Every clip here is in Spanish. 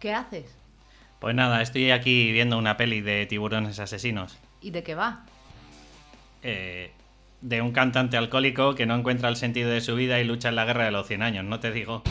¿Qué haces? Pues nada, estoy aquí viendo una peli de tiburones asesinos. ¿Y de qué va? Eh, de un cantante alcohólico que no encuentra el sentido de su vida y lucha en la guerra de los 100 años, no te digo.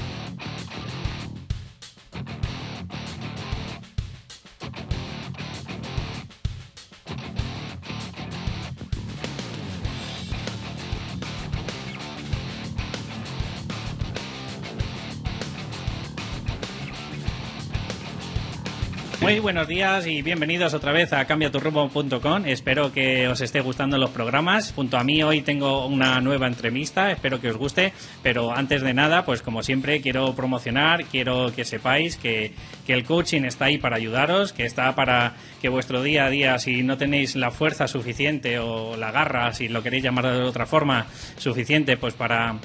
Buenos días y bienvenidos otra vez a cambiaturrumbo.com. Espero que os esté gustando los programas. Junto a mí hoy tengo una nueva entrevista, espero que os guste. Pero antes de nada, pues como siempre, quiero promocionar, quiero que sepáis que, que el coaching está ahí para ayudaros, que está para que vuestro día a día, si no tenéis la fuerza suficiente o la garra, si lo queréis llamar de otra forma, suficiente, pues para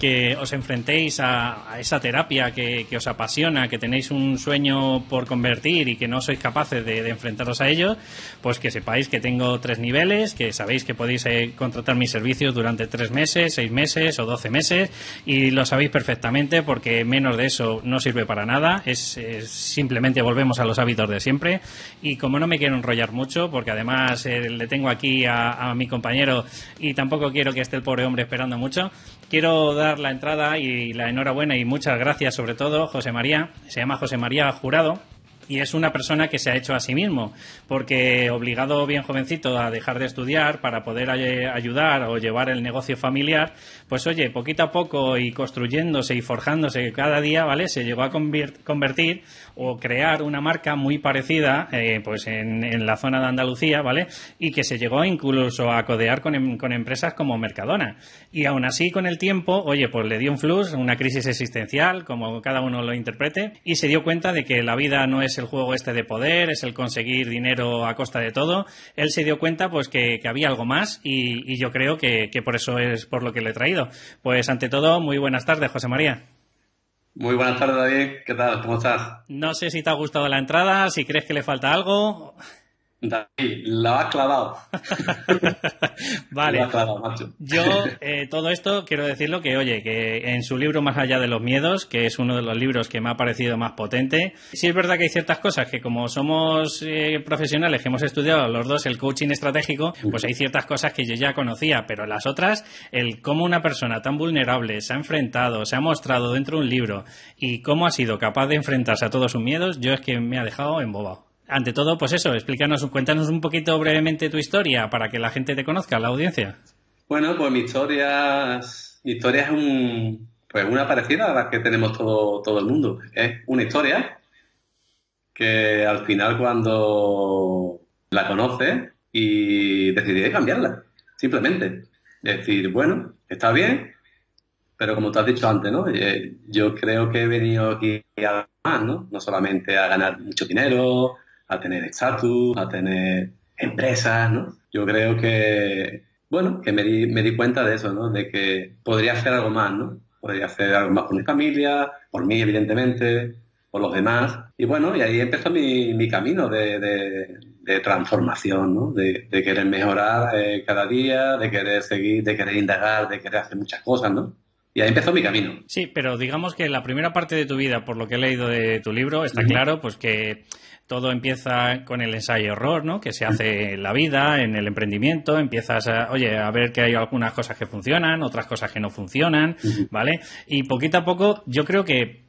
que os enfrentéis a, esa terapia que, os apasiona, que tenéis un sueño por convertir y que no sois capaces de, enfrentaros a ello, pues que sepáis que tengo tres niveles, que sabéis que podéis eh, contratar mis servicios durante tres meses, seis meses o doce meses y lo sabéis perfectamente porque menos de eso no sirve para nada, es, simplemente volvemos a los hábitos de siempre. Y como no me quiero enrollar mucho, porque además eh, le tengo aquí a, a mi compañero y tampoco quiero que esté el pobre hombre esperando mucho, quiero dar la entrada y la enhorabuena y muchas gracias sobre todo, José María. Se llama José María Jurado y es una persona que se ha hecho a sí mismo, porque obligado bien jovencito a dejar de estudiar para poder ayudar o llevar el negocio familiar, pues oye, poquito a poco y construyéndose y forjándose cada día, ¿vale? Se llegó a convertir o crear una marca muy parecida, eh, pues en, la zona de Andalucía, ¿vale? Y que se llegó incluso a codear con, em, con empresas como Mercadona. Y aún así, con el tiempo, oye, pues le dio un flux, una crisis existencial, como cada uno lo interprete, y se dio cuenta de que la vida no es el juego este de poder, es el conseguir dinero a costa de todo. Él se dio cuenta pues que, había algo más y, yo creo que, por eso es por lo que le he traído. Pues ante todo, muy buenas tardes, José María. Muy buenas tardes, David. ¿Qué tal? ¿Cómo estás? No sé si te ha gustado la entrada, si crees que le falta algo. David, la has clavado. vale. Yo, eh, todo esto, quiero decirlo que, oye, que en su libro Más allá de los miedos, que es uno de los libros que me ha parecido más potente, sí es verdad que hay ciertas cosas que, como somos eh, profesionales que hemos estudiado los dos el coaching estratégico, pues hay ciertas cosas que yo ya conocía, pero las otras, el cómo una persona tan vulnerable se ha enfrentado, se ha mostrado dentro de un libro y cómo ha sido capaz de enfrentarse a todos sus miedos, yo es que me ha dejado embobado ante todo, pues eso, explícanos, cuéntanos un poquito brevemente tu historia para que la gente te conozca, la audiencia. Bueno, pues mi historia, mi historia es un, pues una parecida a la que tenemos todo, todo el mundo. Es una historia que al final cuando la conoces y decidí cambiarla, simplemente. Decir, bueno, está bien, pero como te has dicho antes, ¿no? Eh, yo creo que he venido aquí a más, ¿no? No solamente a ganar mucho dinero, a tener estatus, a tener empresas, ¿no? Yo creo que, bueno, que me di, me di cuenta de eso, ¿no? De que podría hacer algo más, ¿no? Podría hacer algo más por mi familia, por mí, evidentemente, por los demás. Y bueno, y ahí empezó mi, mi camino de, de, transformación, ¿no? De, de querer mejorar eh, cada día, de querer seguir, de querer indagar, de querer hacer muchas cosas, ¿no? Y ahí empezó mi camino. Sí, pero digamos que la primera parte de tu vida, por lo que he leído de tu libro, está claro, pues que todo empieza con el ensayo-error, ¿no? Que se hace en la vida, en el emprendimiento, empiezas a, oye, a ver que hay algunas cosas que funcionan, otras cosas que no funcionan, ¿vale? Y poquito a poco, yo creo que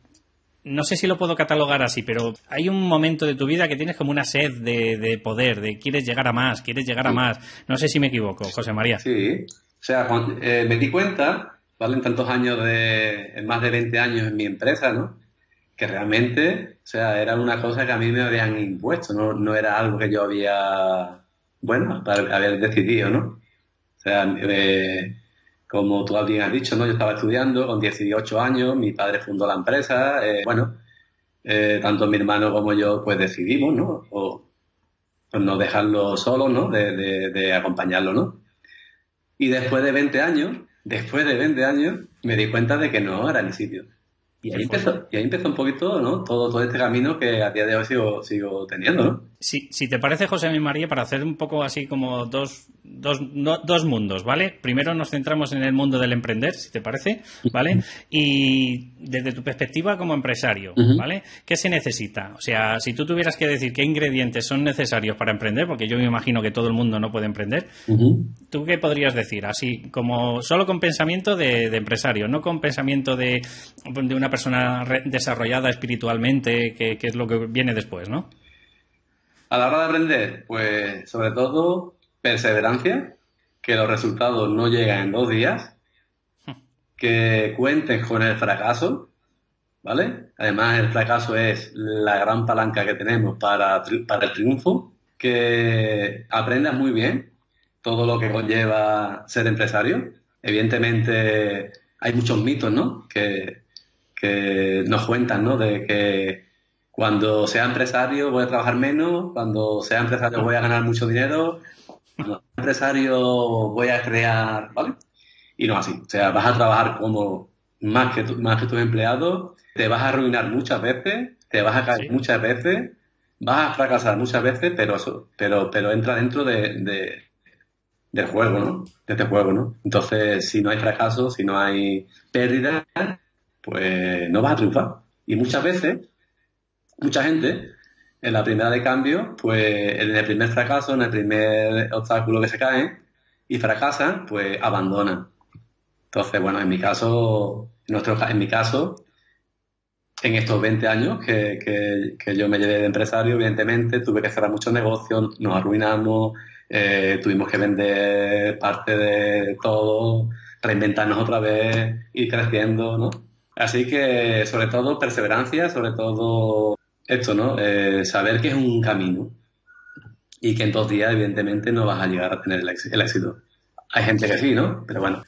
no sé si lo puedo catalogar así, pero hay un momento de tu vida que tienes como una sed de, poder, de quieres llegar a más, quieres llegar a más. No sé si me equivoco, José María. Sí, o sea, eh, me di cuenta, ¿vale? En tantos años de, en más de 20 años en mi empresa, ¿no? Que realmente, o sea, era una cosa que a mí me habían impuesto, no, no era algo que yo había, bueno, haber decidido, ¿no? O sea, eh, como tú bien has dicho, ¿no? Yo estaba estudiando con 18 años, mi padre fundó la empresa, eh, bueno, eh, tanto mi hermano como yo pues decidimos, ¿no? O, pues no dejarlo solo, ¿no? De, de, acompañarlo, ¿no? Y después de 20 años, después de 20 años, me di cuenta de que no era mi sitio. Y ahí, empezó, y ahí empezó un poquito, ¿no? Todo, todo este camino que a día de hoy sigo, sigo teniendo, ¿no? Si, si te parece, José María, para hacer un poco así como dos, dos, dos mundos, ¿vale? Primero nos centramos en el mundo del emprender, si te parece, ¿vale? Y desde tu perspectiva como empresario, ¿vale? ¿Qué se necesita? O sea, si tú tuvieras que decir qué ingredientes son necesarios para emprender, porque yo me imagino que todo el mundo no puede emprender, ¿tú qué podrías decir? Así como solo con pensamiento de, empresario, no con pensamiento de, de una persona desarrollada espiritualmente, que, que es lo que viene después, ¿no? A la hora de aprender, pues sobre todo perseverancia, que los resultados no llegan en dos días, que cuentes con el fracaso, ¿vale? Además, el fracaso es la gran palanca que tenemos para, para el triunfo, que aprendas muy bien todo lo que conlleva ser empresario. Evidentemente, hay muchos mitos, ¿no? Que, que nos cuentan, ¿no? De que cuando sea empresario voy a trabajar menos, cuando sea empresario voy a ganar mucho dinero, cuando sea empresario voy a crear, ¿vale? Y no así. O sea, vas a trabajar como más que, más que tus empleados, te vas a arruinar muchas veces, te vas a caer muchas veces, vas a fracasar muchas veces, pero pero, pero entra dentro de, del juego, ¿no? De este juego, ¿no? Entonces, si no hay fracaso, si no hay pérdida, pues no vas a triunfar. Y muchas veces mucha gente en la primera de cambio, pues en el primer fracaso, en el primer obstáculo que se cae y fracasan, pues abandonan. Entonces, bueno, en mi caso, en, nuestro, en mi caso, en estos 20 años que, que, yo me llevé de empresario, evidentemente tuve que cerrar muchos negocios, nos arruinamos, eh, tuvimos que vender parte de todo, reinventarnos otra vez, ir creciendo, ¿no? Así que, sobre todo, perseverancia, sobre todo esto, ¿no? Eh, saber que es un camino y que en dos días, evidentemente, no vas a llegar a tener el éxito. Hay gente que sí, ¿no? Pero bueno,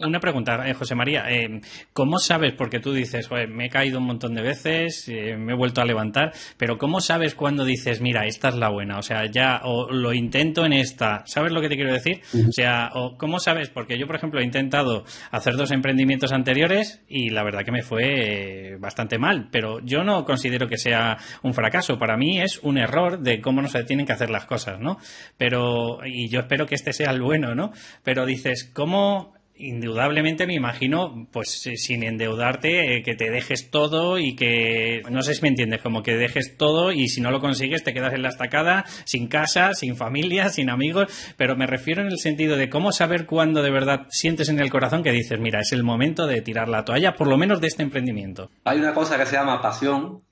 una pregunta, eh, José María. Eh, ¿Cómo sabes, porque tú dices, me he caído un montón de veces, eh, me he vuelto a levantar, pero ¿cómo sabes cuando dices, mira, esta es la buena? O sea, ya, o lo intento en esta. ¿Sabes lo que te quiero decir? O sea, o ¿cómo sabes? Porque yo, por ejemplo, he intentado hacer dos emprendimientos anteriores y la verdad que me fue bastante mal, pero yo no considero que sea un fracaso. Para mí es un error de cómo no se tienen que hacer las cosas, ¿no? Pero, y yo espero que este sea el bueno, ¿no? Pero dices, ¿cómo indudablemente me imagino, pues eh, sin endeudarte, eh, que te dejes todo y que, no sé si me entiendes, como que dejes todo y si no lo consigues te quedas en la estacada, sin casa, sin familia, sin amigos, pero me refiero en el sentido de cómo saber cuándo de verdad sientes en el corazón que dices, mira, es el momento de tirar la toalla, por lo menos de este emprendimiento. Hay una cosa que se llama pasión.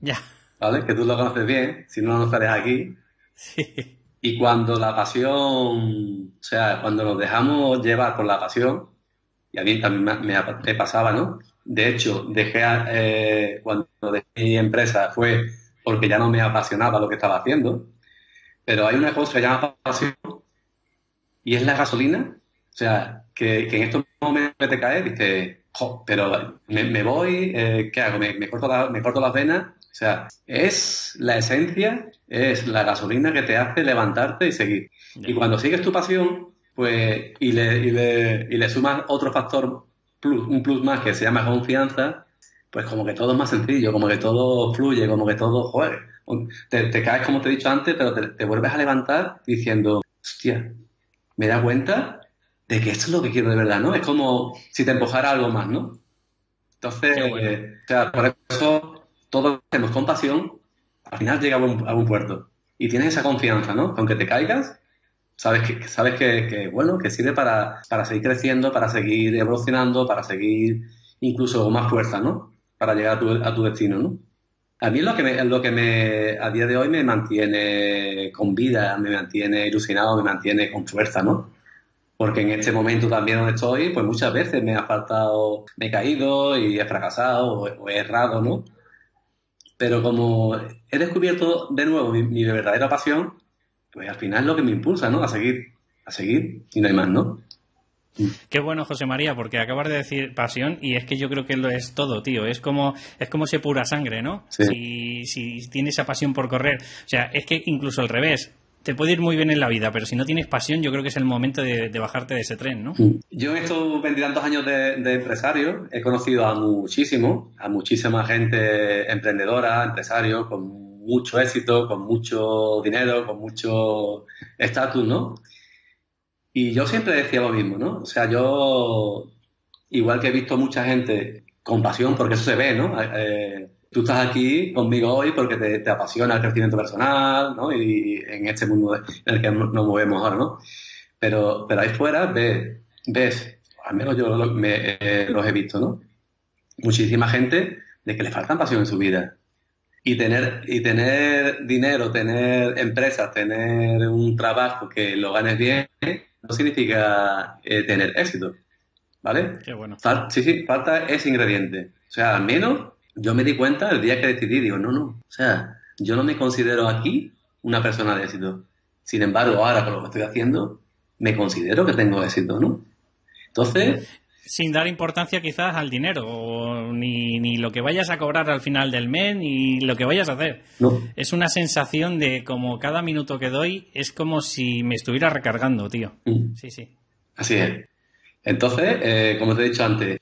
Ya. ¿Vale? Que tú lo conoces bien, si no, no estarías aquí. Sí. Y cuando la pasión, o sea, cuando nos dejamos llevar por la pasión, y a mí también me, pasaba, ¿no? De hecho, dejé, eh, cuando dejé mi empresa fue porque ya no me apasionaba lo que estaba haciendo. Pero hay una cosa que llama pasión y es la gasolina. O sea, que, en estos momentos te caes, dices, pero me, voy, eh, ¿qué hago? ¿Me, corto ¿Me corto las venas? O sea, es la esencia, es la gasolina que te hace levantarte y seguir. Y cuando sigues tu pasión, pues, y le, y le, y le sumas otro factor, plus, un plus más que se llama confianza, pues como que todo es más sencillo, como que todo fluye, como que todo, joder, te, caes como te he dicho antes, pero te, vuelves a levantar diciendo, hostia, me da cuenta de que esto es lo que quiero de verdad, ¿no? Es como si te empujara algo más, ¿no? Entonces, o sea, por eso todo hacemos con pasión, al final llega a buen, puerto. Y tienes esa confianza, ¿no? Aunque te caigas, sabes que, sabes que, bueno, que sirve para, seguir creciendo, para seguir evolucionando, para seguir incluso con más fuerza, ¿no? Para llegar a tu, destino, ¿no? A mí es lo que, me, lo que me, a día de hoy me mantiene con vida, me mantiene ilusionado, me mantiene con fuerza, ¿no? Porque en este momento también donde estoy, pues muchas veces me ha faltado, me he caído y he fracasado o he errado, ¿no? Pero como he descubierto de nuevo mi, verdadera pasión, pues al final es lo que me impulsa, ¿no? A seguir, a seguir y no hay más, ¿no? Qué bueno, José María, porque acabas de decir pasión y es que yo creo que lo es todo, tío. Es como, es como si pura sangre, ¿no? Si, si tienes esa pasión por correr. O sea, es que incluso al revés, te puede ir muy bien en la vida, pero si no tienes pasión, yo creo que es el momento de, bajarte de ese tren, ¿no? Yo en estos veintitantos años de, de, empresario he conocido a muchísimo, a muchísima gente emprendedora, empresarios, con mucho éxito, con mucho dinero, con mucho estatus, ¿no? Y yo siempre decía lo mismo, ¿no? O sea, yo, igual que he visto mucha gente con pasión, porque eso se ve, ¿no? Eh, tú estás aquí conmigo hoy porque te, apasiona el crecimiento personal, ¿no? Y, en este mundo en el que nos movemos ahora, ¿no? Pero, pero ahí fuera ves, ves al menos yo eh, los he visto, ¿no? Muchísima gente de que le falta pasión en su vida. Y tener, y tener dinero, tener empresas, tener un trabajo que lo ganes bien, no significa eh, tener éxito. ¿Vale? Qué bueno. sí, sí, falta ese ingrediente. O sea, al menos yo me di cuenta el día que decidí, digo, no, no, o sea, yo no me considero aquí una persona de éxito. Sin embargo, ahora con lo que estoy haciendo, me considero que tengo éxito, ¿no? Entonces... Sin dar importancia quizás al dinero, ni, ni lo que vayas a cobrar al final del mes, ni lo que vayas a hacer. No. Es una sensación de como cada minuto que doy es como si me estuviera recargando, tío. Mm. Sí, sí. Así es. Entonces, eh, como te he dicho antes,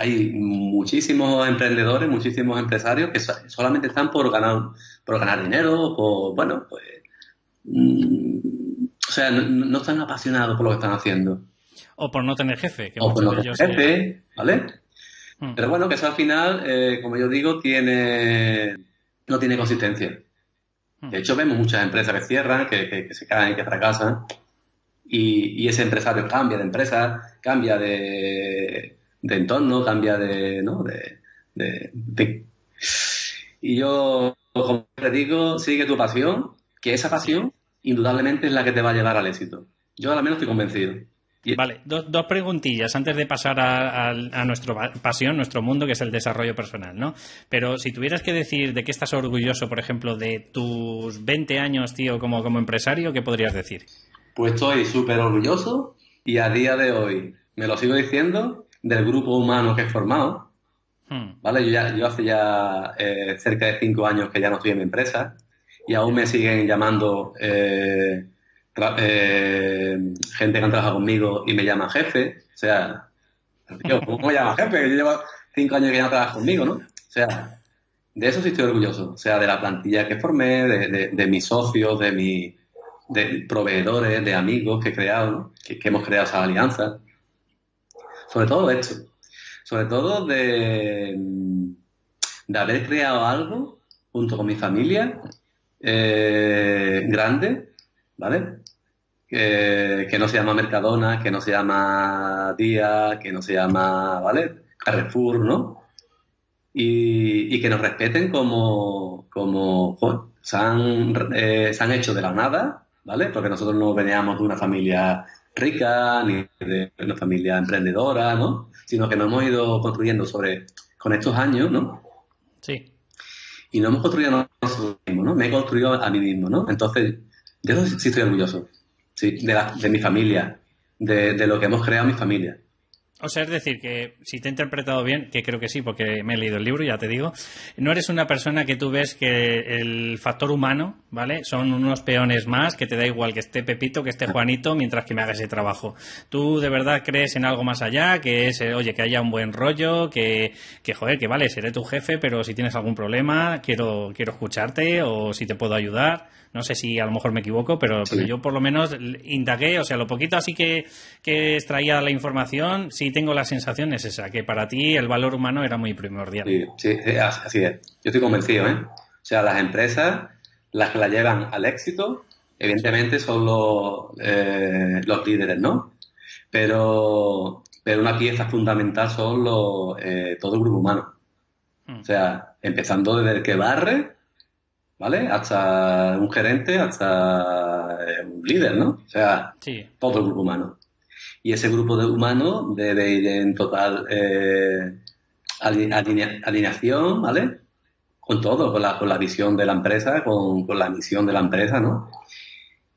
hay muchísimos emprendedores, muchísimos empresarios que solamente están por ganar, por ganar dinero, por, bueno, pues, mm, o sea, no, están apasionados por lo que están haciendo. O por no tener jefe. o por no tener jefe, ¿vale? Mm. Pero bueno, que eso al final, eh, como yo digo, tiene no tiene consistencia. Mm. De hecho, vemos muchas empresas que cierran, que, se caen, que fracasan, y, y ese empresario cambia de empresa, cambia de, de entorno, cambia de, ¿no? De, Y yo, como te digo, sigue tu pasión, que esa pasión indudablemente es la que te va a llevar al éxito. Yo al menos estoy convencido. Vale, dos, dos preguntillas antes de pasar a, a, nuestra pasión, nuestro mundo, que es el desarrollo personal, ¿no? Pero si tuvieras que decir de qué estás orgulloso, por ejemplo, de tus 20 años, tío, como, como empresario, ¿qué podrías decir? Pues estoy súper orgulloso y a día de hoy me lo sigo diciendo del grupo humano que he formado. Hmm. ¿Vale? Yo, ya, yo hace ya eh, cerca de cinco años que ya no estoy en mi empresa y aún me siguen llamando eh, eh, gente que han trabajado conmigo y me llama jefe. O sea, ¿cómo me llama jefe? Yo llevo cinco años que ya no trabajas conmigo, ¿no? O sea, de eso sí estoy orgulloso. O sea, de la plantilla que formé, de, mis socios, de mis de proveedores, de amigos que he creado, que, que hemos creado esa alianza sobre todo esto, sobre todo de, de haber creado algo junto con mi familia eh, grande, ¿vale? Que, no se llama Mercadona, que no se llama Día, que no se llama, ¿vale? Carrefour, ¿no? Y, que nos respeten como, como se, han, eh, se han hecho de la nada, ¿vale? Porque nosotros no veníamos de una familia rica, ni de una familia emprendedora, ¿no? Sino que nos hemos ido construyendo sobre, con estos años, ¿no? Sí. Y nos hemos construido a nosotros mismos, ¿no? Me he construido a mí mismo, ¿no? Entonces, de eso sí estoy orgulloso, sí, de, la, de mi familia, de, de lo que hemos creado mi familia. O sea, es decir, que si te he interpretado bien, que creo que sí, porque me he leído el libro, ya te digo, no eres una persona que tú ves que el factor humano, ¿vale? Son unos peones más, que te da igual que esté Pepito, que esté Juanito, mientras que me haga ese trabajo. Tú de verdad crees en algo más allá, que es, eh, oye, que haya un buen rollo, que, que joder, que vale, seré tu jefe, pero si tienes algún problema, quiero, quiero escucharte o si te puedo ayudar. No sé si a lo mejor me equivoco, pero, yo por lo menos indagué, o sea, lo poquito así que, que extraía la información, sí tengo la sensación es esa, que para ti el valor humano era muy primordial. Sí, sí, así es. Yo estoy convencido, ¿eh? O sea, las empresas, las que la llevan al éxito, evidentemente son los, eh, los líderes, ¿no? Pero, pero una pieza fundamental son los, eh, todo el grupo humano. Hmm. O sea, empezando desde el que barre ¿vale? Hasta un gerente, hasta eh, un líder, ¿no? O sea, todo el grupo humano. Y ese grupo de humanos debe ir en total eh, alineación, ¿vale? Con todo, con la, con la visión de la empresa, con, con, la misión de la empresa, ¿no?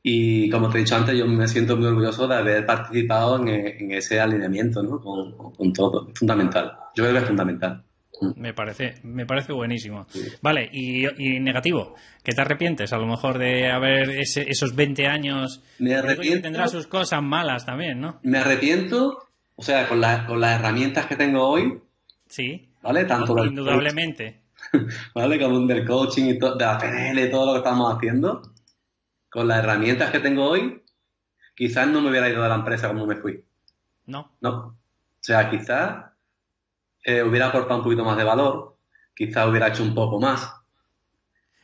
Y como te he dicho antes, yo me siento muy orgulloso de haber participado en, ese alineamiento, ¿no? Con, con, todo. Es fundamental. Yo creo que es fundamental. Me parece, me parece buenísimo. Vale, y, negativo, ¿que te arrepientes a lo mejor de haber esos 20 años? Me arrepiento. Tendrá sus cosas malas también, ¿no? Me arrepiento, o sea, con, con las herramientas que tengo hoy. Sí. ¿Vale? Tanto Indudablemente. ¿Vale? Como del coaching y de la PNL y todo lo que estamos haciendo. Con las herramientas que tengo hoy, quizás no me hubiera ido de la empresa como me fui. No. No. O sea, quizás eh, hubiera aportado un poquito más de valor, quizás hubiera hecho un poco más.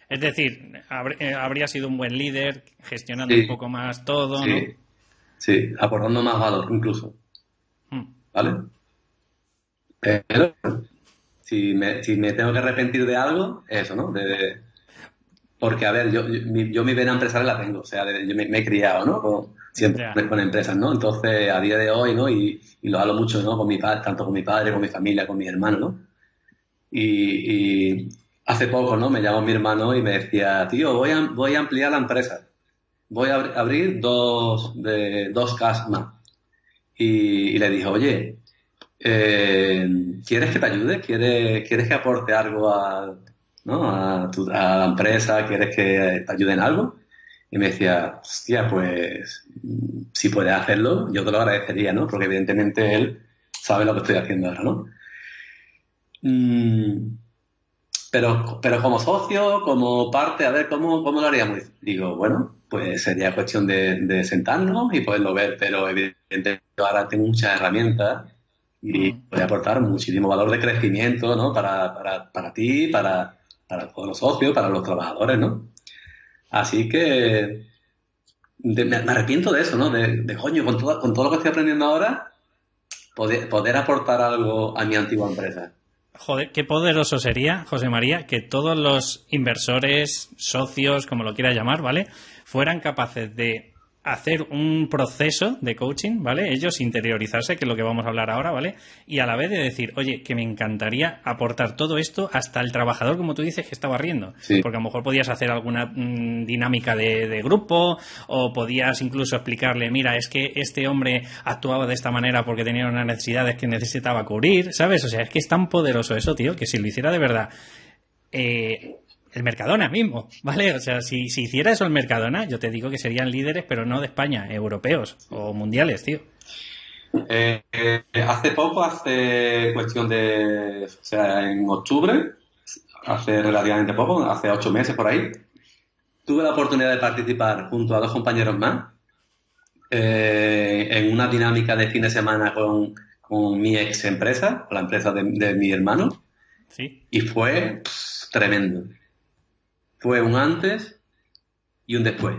Es decir, eh, habría sido un buen líder, gestionando un poco más todo, sí. ¿no? Sí, aportando más valor incluso. Hmm. ¿Vale? Pero si me, si me tengo que arrepentir de algo, eso, ¿no? De, porque, a ver, yo, yo, mi, yo mi vena empresarial la tengo, o sea, yo me, he criado, ¿no? Siempre con empresas, ¿no? Entonces, a día de hoy, ¿no? Y, y lo hablo mucho, ¿no? Con mi padre, tanto con mi padre, con mi familia, con mi hermano, ¿no? Y, hace poco, ¿no? Me llamó mi hermano y me decía, tío, voy a, voy a ampliar la empresa. Voy a abrir dos, de, dos casas más. Y, le dije, oye, eh, ¿quieres que te ayude? ¿Quieres, ¿Quieres que aporte algo a, ¿no? a, tu, a la empresa? ¿Quieres que te ayude en algo? Y me decía, hostia, pues si puedes hacerlo, yo te lo agradecería, ¿no? Porque evidentemente él sabe lo que estoy haciendo ahora, ¿no? Mm, pero, pero como socio, como parte, a ver, ¿cómo, cómo lo haríamos? Digo, bueno, pues sería cuestión de, sentarnos y poderlo ver, pero evidentemente ahora tengo muchas herramientas y voy a aportar muchísimo valor de crecimiento, ¿no? Para, para, para ti, para, para todos los socios, para los trabajadores, ¿no? Así que me, arrepiento de eso, ¿no? De, coño, con todo, con todo lo que estoy aprendiendo ahora, poder, poder aportar algo a mi antigua empresa. Joder, qué poderoso sería, José María, que todos los inversores, socios, como lo quiera llamar, ¿vale? Fueran capaces de hacer un proceso de coaching, ¿vale? Ellos interiorizarse, que es lo que vamos a hablar ahora, ¿vale? Y a la vez de decir, oye, que me encantaría aportar todo esto hasta el trabajador, como tú dices, que estaba riendo. Porque a lo mejor podías hacer alguna mm, dinámica de, grupo o podías incluso explicarle, mira, es que este hombre actuaba de esta manera porque tenía unas necesidades que necesitaba cubrir, ¿sabes? O sea, es que es tan poderoso eso, tío, que si lo hiciera de verdad... Eh, el Mercadona mismo, ¿vale? O sea, si, si hiciera eso el Mercadona, yo te digo que serían líderes, pero no de España, europeos o mundiales, tío. Eh, eh, hace poco, hace cuestión de, o sea, en octubre, hace relativamente poco, hace ocho meses por ahí, tuve la oportunidad de participar junto a dos compañeros más eh, en una dinámica de fin de semana con, mi ex empresa, con la empresa de, mi hermano. Sí. Y fue tremendo fue un antes y un después.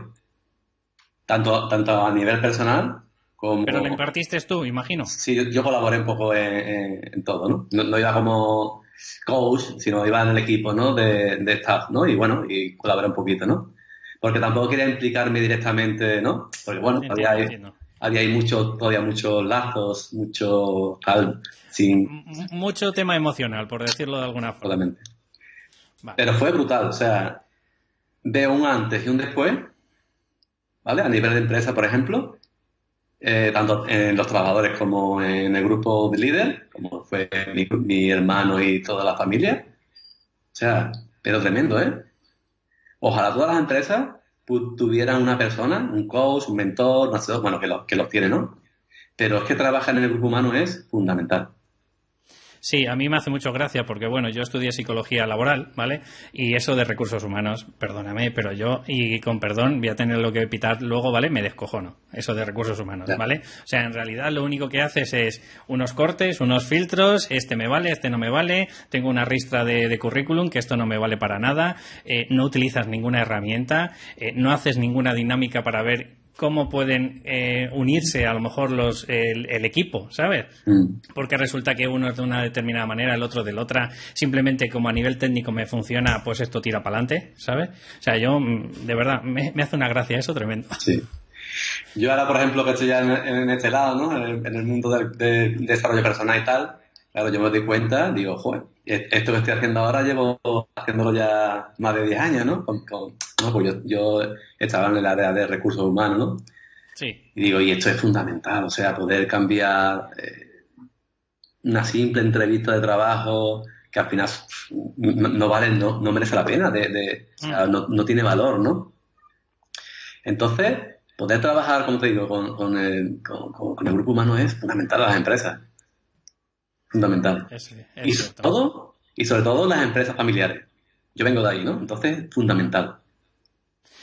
Tanto, tanto a nivel personal como... Pero lo impartiste tú, imagino. Sí, yo, colaboré un poco en, todo, ¿no? ¿no? iba como coach, sino iba en el equipo, ¿no? De, de staff, ¿no? Y bueno, y colaboré un poquito, ¿no? Porque tampoco quería implicarme directamente, ¿no? Porque bueno, había, había ahí mucho, todavía muchos lazos, mucho tal, sin... Mucho tema emocional, por decirlo de alguna forma. Totalmente. Pero fue brutal, o sea, de un antes y un después, ¿vale? A nivel de empresa, por ejemplo, eh, tanto en los trabajadores como en el grupo de líder, como fue mi, hermano y toda la familia. O sea, pero tremendo, ¿eh? Ojalá todas las empresas tuvieran una persona, un coach, un mentor, no sé, bueno, que, lo, que los tiene, ¿no? Pero es que trabajar en el grupo humano es fundamental. Sí, a mí me hace mucho gracia porque, bueno, yo estudié psicología laboral, ¿vale? Y eso de recursos humanos, perdóname, pero yo, y con perdón, voy a tener lo que pitar luego, ¿vale? Me descojono, eso de recursos humanos, ¿vale? O sea, en realidad lo único que haces es unos cortes, unos filtros, este me vale, este no me vale, tengo una ristra de, currículum que esto no me vale para nada, eh, no utilizas ninguna herramienta, eh, no haces ninguna dinámica para ver cómo pueden eh, unirse a lo mejor los el, equipo, ¿sabes? Mm. Porque resulta que uno es de una determinada manera, el otro de la otra, simplemente como a nivel técnico me funciona, pues esto tira para adelante, ¿sabes? O sea, yo, mm, de verdad, me, hace una gracia eso tremendo. Sí. Yo ahora, por ejemplo, que estoy ya en, este lado, ¿no? En el, mundo del de desarrollo personal y tal, claro, yo me doy cuenta, digo, joder, e-, esto que estoy haciendo ahora llevo haciéndolo ya más de 10 años, ¿no? ¿no? Pues yo, estaba en el área de recursos humanos, ¿no? Sí. Y digo, y esto es fundamental, o sea, poder cambiar eh, una simple entrevista de trabajo que al final no, vale, no, no, merece la pena, de, mm. no, no, tiene valor, ¿no? Entonces, poder trabajar, como te digo, con, el, con, el, grupo humano es fundamental a las empresas. Fundamental. y, sobre todo, y sobre todo las empresas familiares. Yo vengo de ahí, ¿no? Entonces, fundamental.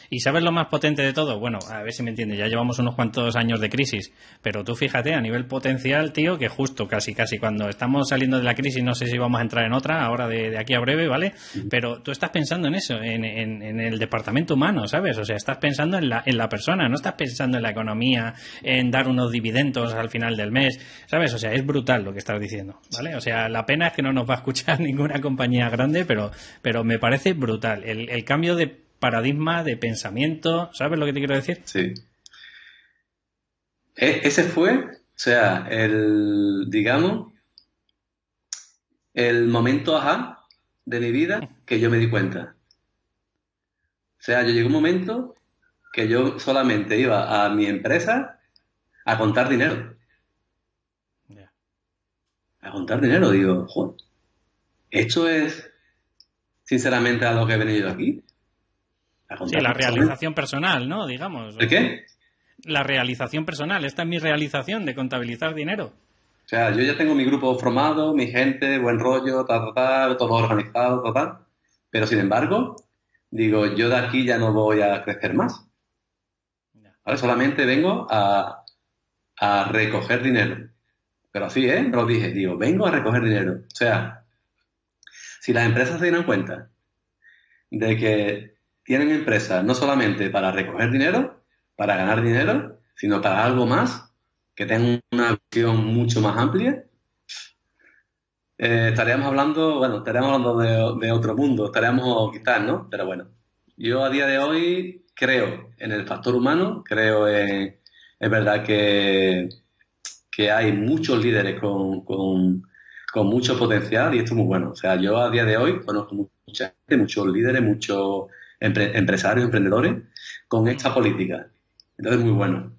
¿Y sabes lo más potente de todo? Bueno, a ver si me entiendes, ya llevamos unos cuantos años de crisis, pero tú fíjate a nivel potencial, tío, que justo casi, casi cuando estamos saliendo de la crisis, no sé si vamos a entrar en otra, ahora de, aquí a breve, ¿vale? Pero tú estás pensando en eso, en, en, el departamento humano, ¿sabes? O sea, estás pensando en la, en la persona, no estás pensando en la economía, en dar unos dividendos al final del mes, ¿sabes? O sea, es brutal lo que estás diciendo, ¿vale? O sea, la pena es que no nos va a escuchar ninguna compañía grande, pero, pero me parece brutal. El, el cambio de paradigma de pensamiento. ¿Sabes lo que te quiero decir? Sí. E, ese fue, o sea, el, digamos, el momento ajá de mi vida que yo me di cuenta. O sea, yo llegó un momento que yo solamente iba a mi empresa a contar dinero. A contar dinero, digo, joder, esto es sinceramente a lo que he venido aquí sí, la realización personal, ¿no? Digamos. ¿De qué? La realización personal. Esta es mi realización de contabilizar dinero. O sea, yo ya tengo mi grupo formado, mi gente, buen rollo, tal, tal, todo organizado, tal, Pero sin embargo, digo, yo de aquí ya no voy a crecer más. Ahora solamente vengo a, a recoger dinero. Pero así, ¿eh? Lo dije, digo, vengo a recoger dinero. O sea, si las empresas se dieran cuenta de que tienen empresas no solamente para recoger dinero, para ganar dinero, sino para algo más, que tengan una visión mucho más amplia, eh, estaríamos hablando, bueno, estaríamos hablando de, otro mundo, estaríamos quizás, ¿no? Pero bueno, yo a día de hoy creo en el factor humano, creo en, es verdad que, que hay muchos líderes con, con, con mucho potencial y esto es muy bueno. O sea, yo a día de hoy conozco mucha gente, muchos líderes, muchos empresarios, emprendedores, con esta política. Entonces, muy bueno.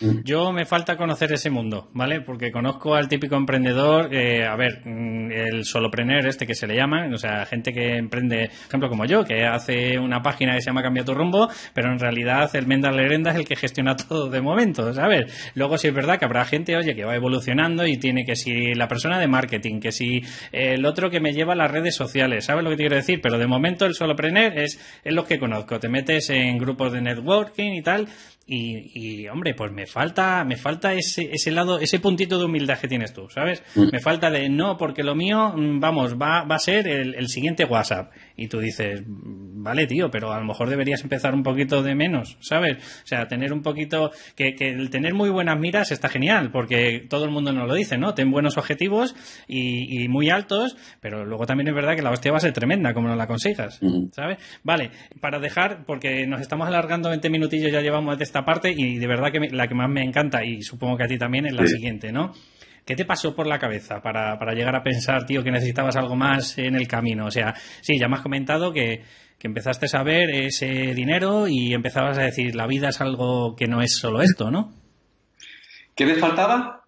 Mm. Yo me falta conocer ese mundo, ¿vale? Porque conozco al típico emprendedor, a ver, mm, el solopreneur este que se le llama, o sea, gente que emprende, por ejemplo, como yo, que hace una página que se llama Cambia tu rumbo, pero en realidad el Menda Lerenda es el que gestiona todo de momento, ¿sabes? Luego sí es verdad que habrá gente, oye, que va evolucionando y tiene que si la persona de marketing, que si el otro que me lleva a las redes sociales, ¿sabes lo que te quiero decir? Pero de momento el solopreneur es, es lo que conozco. Te metes en grupos de networking y tal, y, hombre, pues me falta, me falta ese, ese lado, ese puntito de humildad que tienes tú, ¿sabes? Mm. Me falta de no, porque lo mío, mm, vamos, va, va a ser el, el, siguiente WhatsApp. Y tú dices, vale, tío, pero a lo mejor deberías empezar un poquito de menos, ¿sabes? O sea, tener un poquito, que, que el tener muy buenas miras está genial, porque todo el mundo nos lo dice, ¿no? Ten buenos objetivos y, y muy altos, pero luego también es verdad que la hostia va a ser tremenda, como no la consigas, ¿sabes? Vale, para dejar, porque nos estamos alargando 20 minutillos, ya llevamos de esta parte y de verdad que la que más me encanta y supongo que a ti también es la siguiente, ¿no? ¿Qué te pasó por la cabeza para, para, llegar a pensar, tío, que necesitabas algo más en el camino? O sea, sí, ya me has comentado que, que empezaste a ver ese dinero y empezabas a decir, la vida es algo que no es solo esto, ¿no? ¿Qué me faltaba?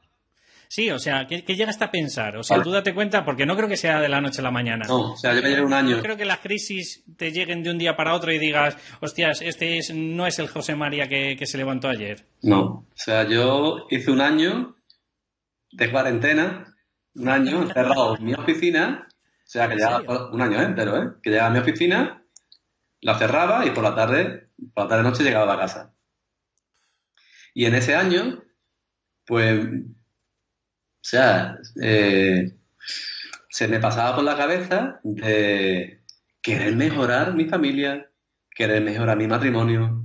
Sí, o sea, ¿qué, llegaste a pensar? O sea, tú date cuenta, porque no creo que sea de la noche a la mañana. No, o sea, yo me llevo un año. No creo que las crisis te lleguen de un día para otro y digas, hostias, este es, no es el José María que, se levantó ayer. No, o sea, yo hice un año de cuarentena, un año encerrado en mi oficina, o sea, que llegaba un año entero, ¿eh? Que llegaba a mi oficina, la cerraba y por la tarde, por la tarde noche llegaba a la casa. Y en ese año, pues o sea, eh, se me pasaba por la cabeza de querer mejorar mi familia, querer mejorar mi matrimonio,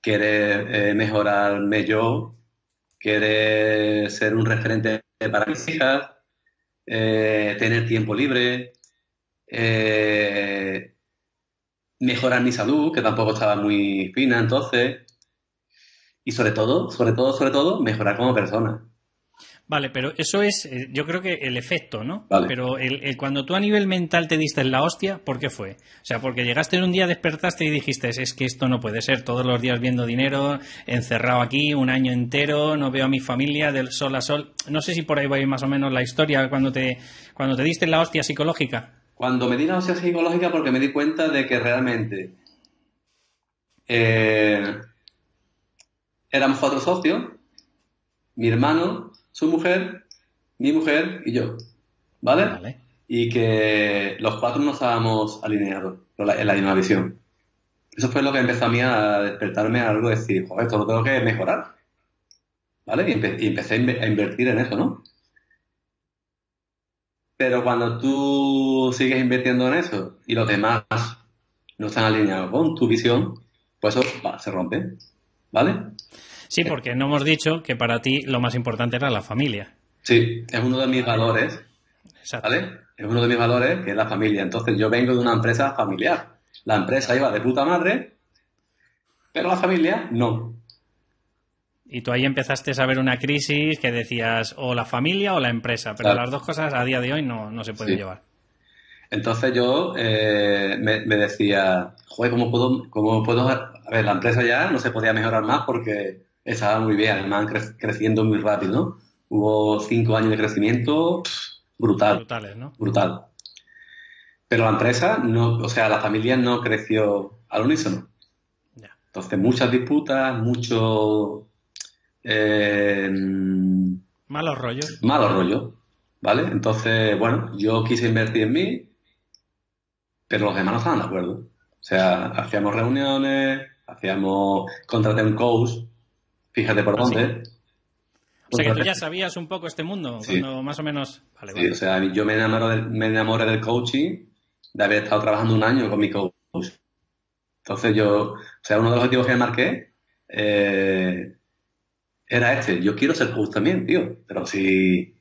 querer eh, mejorarme yo, querer ser un referente para mis hijas, eh, tener tiempo libre, mejorar mi salud, que tampoco estaba muy fina entonces, y sobre todo, sobre todo, sobre todo, mejorar como persona. Vale, pero eso es, eh, yo creo que el efecto, ¿no? Vale. Pero el, el- cuando tú a nivel mental te diste en la hostia, ¿por qué fue? O sea, porque llegaste en un día, despertaste y dijiste, es que esto no puede ser, todos los días viendo dinero, encerrado aquí, un año entero, no veo a mi familia del sol a sol. No sé si por ahí va a ir más o menos la historia cuando te, cuando te diste en la hostia psicológica. Cuando me di la hostia psicológica porque me di cuenta de que realmente eh, éramos cuatro socios, mi hermano, su mujer, mi mujer y yo, ¿vale? Vale. Y que los cuatro no estábamos alineados en la, misma visión. Eso fue lo que empezó a mí a despertarme a algo de decir, joder, esto lo tengo que mejorar, ¿vale? Y, empe- y empecé a, inve- a invertir en eso, ¿no? Pero cuando tú sigues invirtiendo en eso y los demás no están alineados con tu visión, pues eso va, se rompe, ¿vale? Sí, porque no hemos dicho que para ti lo más importante era la familia. Sí, es uno de mis valores, Exacto. ¿vale? Es uno de mis valores que es la familia. Entonces yo vengo de una empresa familiar. La empresa iba de puta madre, pero la familia no. Y tú ahí empezaste a ver una crisis que decías o la familia o la empresa, pero Claro. las dos cosas a día de hoy no, no se pueden Sí. llevar. Entonces yo eh, me, me decía, joder, ¿cómo puedo, cómo puedo... A ver, la empresa ya no se podía mejorar más porque estaba muy bien, además cre- creciendo muy rápido, ¿no? Hubo cinco años de crecimiento brutal, Brutales, ¿no? brutal. Pero la empresa no, o sea, la familia no creció al unísono. Entonces muchas disputas, mucho eh, Malos rollos. malo rollo, ¿vale? Entonces, bueno, yo quise invertir en mí, pero los demás no estaban de acuerdo. O sea, hacíamos reuniones, hacíamos, contraté un coach, fíjate por ¿Ah, sí? dónde. O sea que tú ya sabías un poco este mundo, Sí. cuando más o menos... Vale, Sí, vale. o sea, yo me enamoro del, me enamoré del coaching, de haber estado trabajando un año con mi coach. Entonces yo, o sea, uno de los objetivos que me marqué eh, era este. Yo quiero ser coach también, tío. Pero si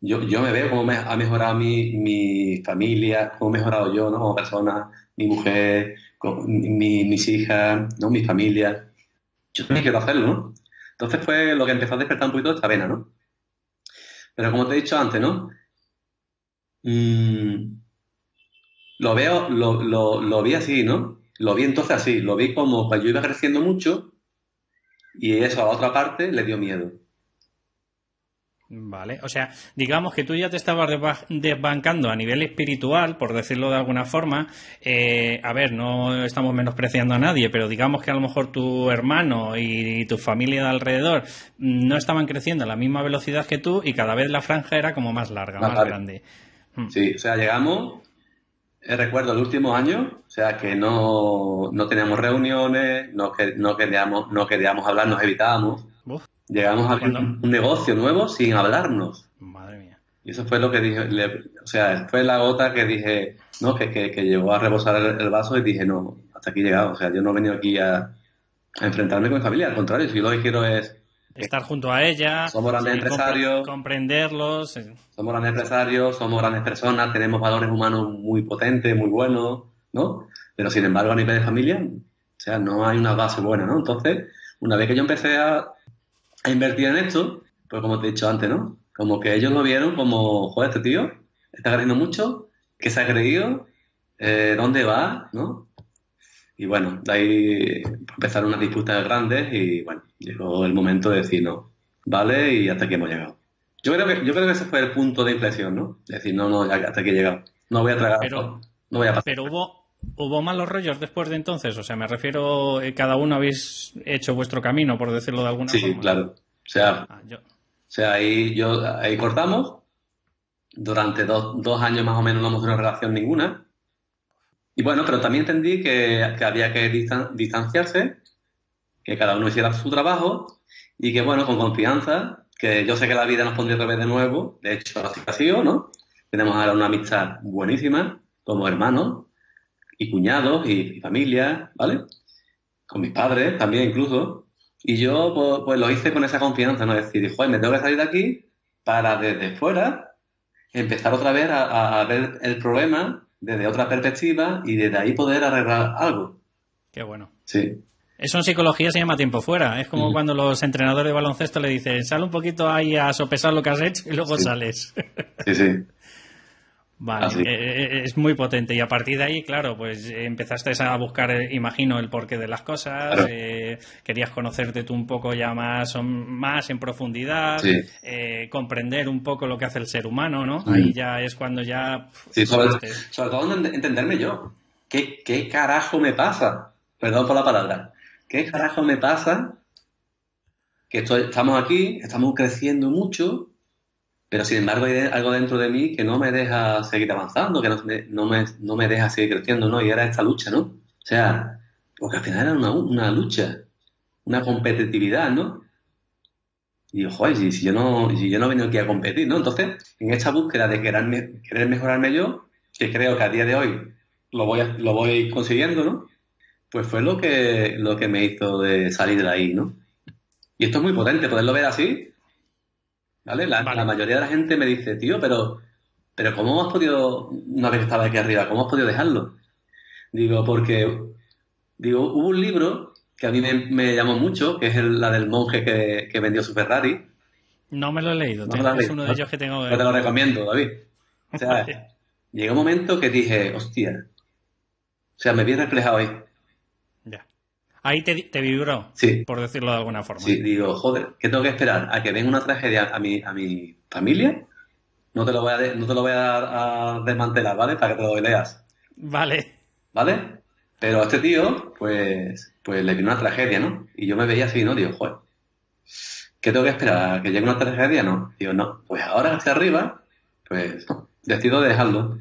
yo, yo me veo cómo me ha mejorado mi, mi familia, cómo he mejorado yo, ¿no? Como persona, mi mujer, con- mi- mis hijas, ¿no? Mi familia. Yo también quiero hacerlo, ¿no? Entonces fue lo que empezó a despertar un poquito esta vena, ¿no? Pero como te he dicho antes, ¿no? Mm, lo veo, lo, lo, lo vi así, ¿no? Lo vi entonces así, lo vi como que yo iba creciendo mucho y eso a la otra parte le dio miedo. Vale, o sea, digamos que tú ya te estabas desba- desbancando a nivel espiritual, por decirlo de alguna forma. Eh, a ver, no estamos menospreciando a nadie, pero digamos que a lo mejor tu hermano y tu familia de alrededor mm, no estaban creciendo a la misma velocidad que tú y cada vez la franja era como más larga, Más más, larga. grande. Mm. Sí, o sea, llegamos, eh, recuerdo el último año, o sea, que no, no teníamos reuniones, no, que, no, queríamos, no queríamos hablar, nos evitábamos. Uf, Llegamos a abrir Cuando- un, negocio nuevo sin hablarnos. madre mía. Y eso fue lo que dije, le- o sea, fue la gota que dije, no, que, que, que llegó a rebosar el, el vaso y dije, no, hasta aquí he llegado. O sea, yo no he venido aquí a, a enfrentarme con mi familia, al contrario, si lo que quiero es, Estar junto a ella, Somos grandes sí, empresarios. comprenderlos. eh, somos grandes empresarios, somos grandes personas, tenemos valores humanos muy potentes, muy buenos, ¿no? Pero sin embargo, a nivel de familia, o sea, no hay una base buena, ¿no? Entonces, una vez que yo empecé a, a invertir en esto, pues como te he dicho antes, ¿no? Como que ellos lo vieron como, joder, este tío está creciendo mucho, ¿qué se ha creído? Eh, ¿Dónde va? ¿No? Y bueno, de ahí empezaron unas disputas grandes y bueno, llegó el momento de decir no, vale, y hasta aquí hemos llegado. Yo creo que, yo creo que ese fue el punto de inflexión, ¿no? Decir, no, no, ya hasta aquí he llegado. No voy a tragar, Pero- no voy a pasar. Pero hubo, hubo malos rollos después de entonces. O sea, me refiero, eh, cada uno habéis hecho vuestro camino, por decirlo de alguna Sí, forma. claro. O sea, Ah, yo- O sea, ahí, yo, ahí cortamos. Durante dos, dos años más o menos no hemos tenido relación ninguna. Y bueno, pero también entendí que, que había que distan- distanciarse, que cada uno hiciera su trabajo y que bueno, con confianza, que yo sé que la vida nos pondría otra vez de nuevo. De hecho, así ha sido, ¿no? Tenemos ahora una amistad buenísima, como hermanos y cuñados y, y familia, ¿vale? Con mis padres también incluso. Y yo pues, pues lo hice con esa confianza, ¿no? Es decir, joder, me tengo que salir de aquí para desde fuera empezar otra vez a, a- a ver el problema desde otra perspectiva y desde ahí poder arreglar algo. Qué bueno. Sí. Eso en psicología se llama tiempo fuera. Es como cuando los entrenadores de baloncesto le dicen, sal un poquito ahí a sopesar lo que has hecho y luego sales. Sí, sí. Vale, eh, eh, es muy potente. Y a partir de ahí, claro, pues empezaste a buscar, eh, imagino, el porqué de las cosas. querías conocerte tú un poco ya más, más en profundidad, comprender un poco lo que hace el ser humano, ¿no? Ahí ya es cuando ya. Sí, sobre, todo entenderme yo. ¿Qué, ¿Qué carajo me pasa? Perdón por la palabra. ¿Qué carajo me pasa? Que estoy, estamos aquí, estamos creciendo mucho pero sin embargo hay algo dentro de mí que no me deja seguir avanzando, que no me, no me, no me deja seguir creciendo, ¿no? Y era esta lucha, ¿no? O sea, porque al final era una, una lucha, una competitividad, ¿no? Y digo, joder, si, yo no, si yo no vengo aquí a competir, ¿no? Entonces, en esta búsqueda de querer, mejorarme yo, que creo que a día de hoy lo voy, lo voy consiguiendo, ¿no? Pues fue lo que, lo que me hizo de salir de ahí, ¿no? Y esto es muy potente, poderlo ver así, ¿Vale? La, mayoría de la gente me dice, tío, pero, pero ¿cómo has podido, una vez que estaba aquí arriba, cómo has podido dejarlo? Digo, porque, digo, hubo un libro que a mí me, llamó mucho, que es la del monje que, vendió su Ferrari. No me lo he leído, es uno de ellos que tengo que... te lo recomiendo, David. O sea, llegó un momento que dije, hostia, o sea, me vi reflejado ahí. Ahí te, te vibró, sí. por decirlo de alguna forma. Sí, digo, joder, ¿qué tengo que esperar? ¿A que venga una tragedia a mi, a mi familia? No te lo voy a, no te lo voy a, desmantelar, ¿vale? Para que te lo leas. Vale. ¿Vale? Pero a este tío, pues, pues le vino una tragedia, ¿no? Y yo me veía así, ¿no? Digo, joder, ¿qué tengo que esperar? ¿A que llegue una tragedia? No. Digo, no, pues ahora hacia arriba, pues decido dejarlo.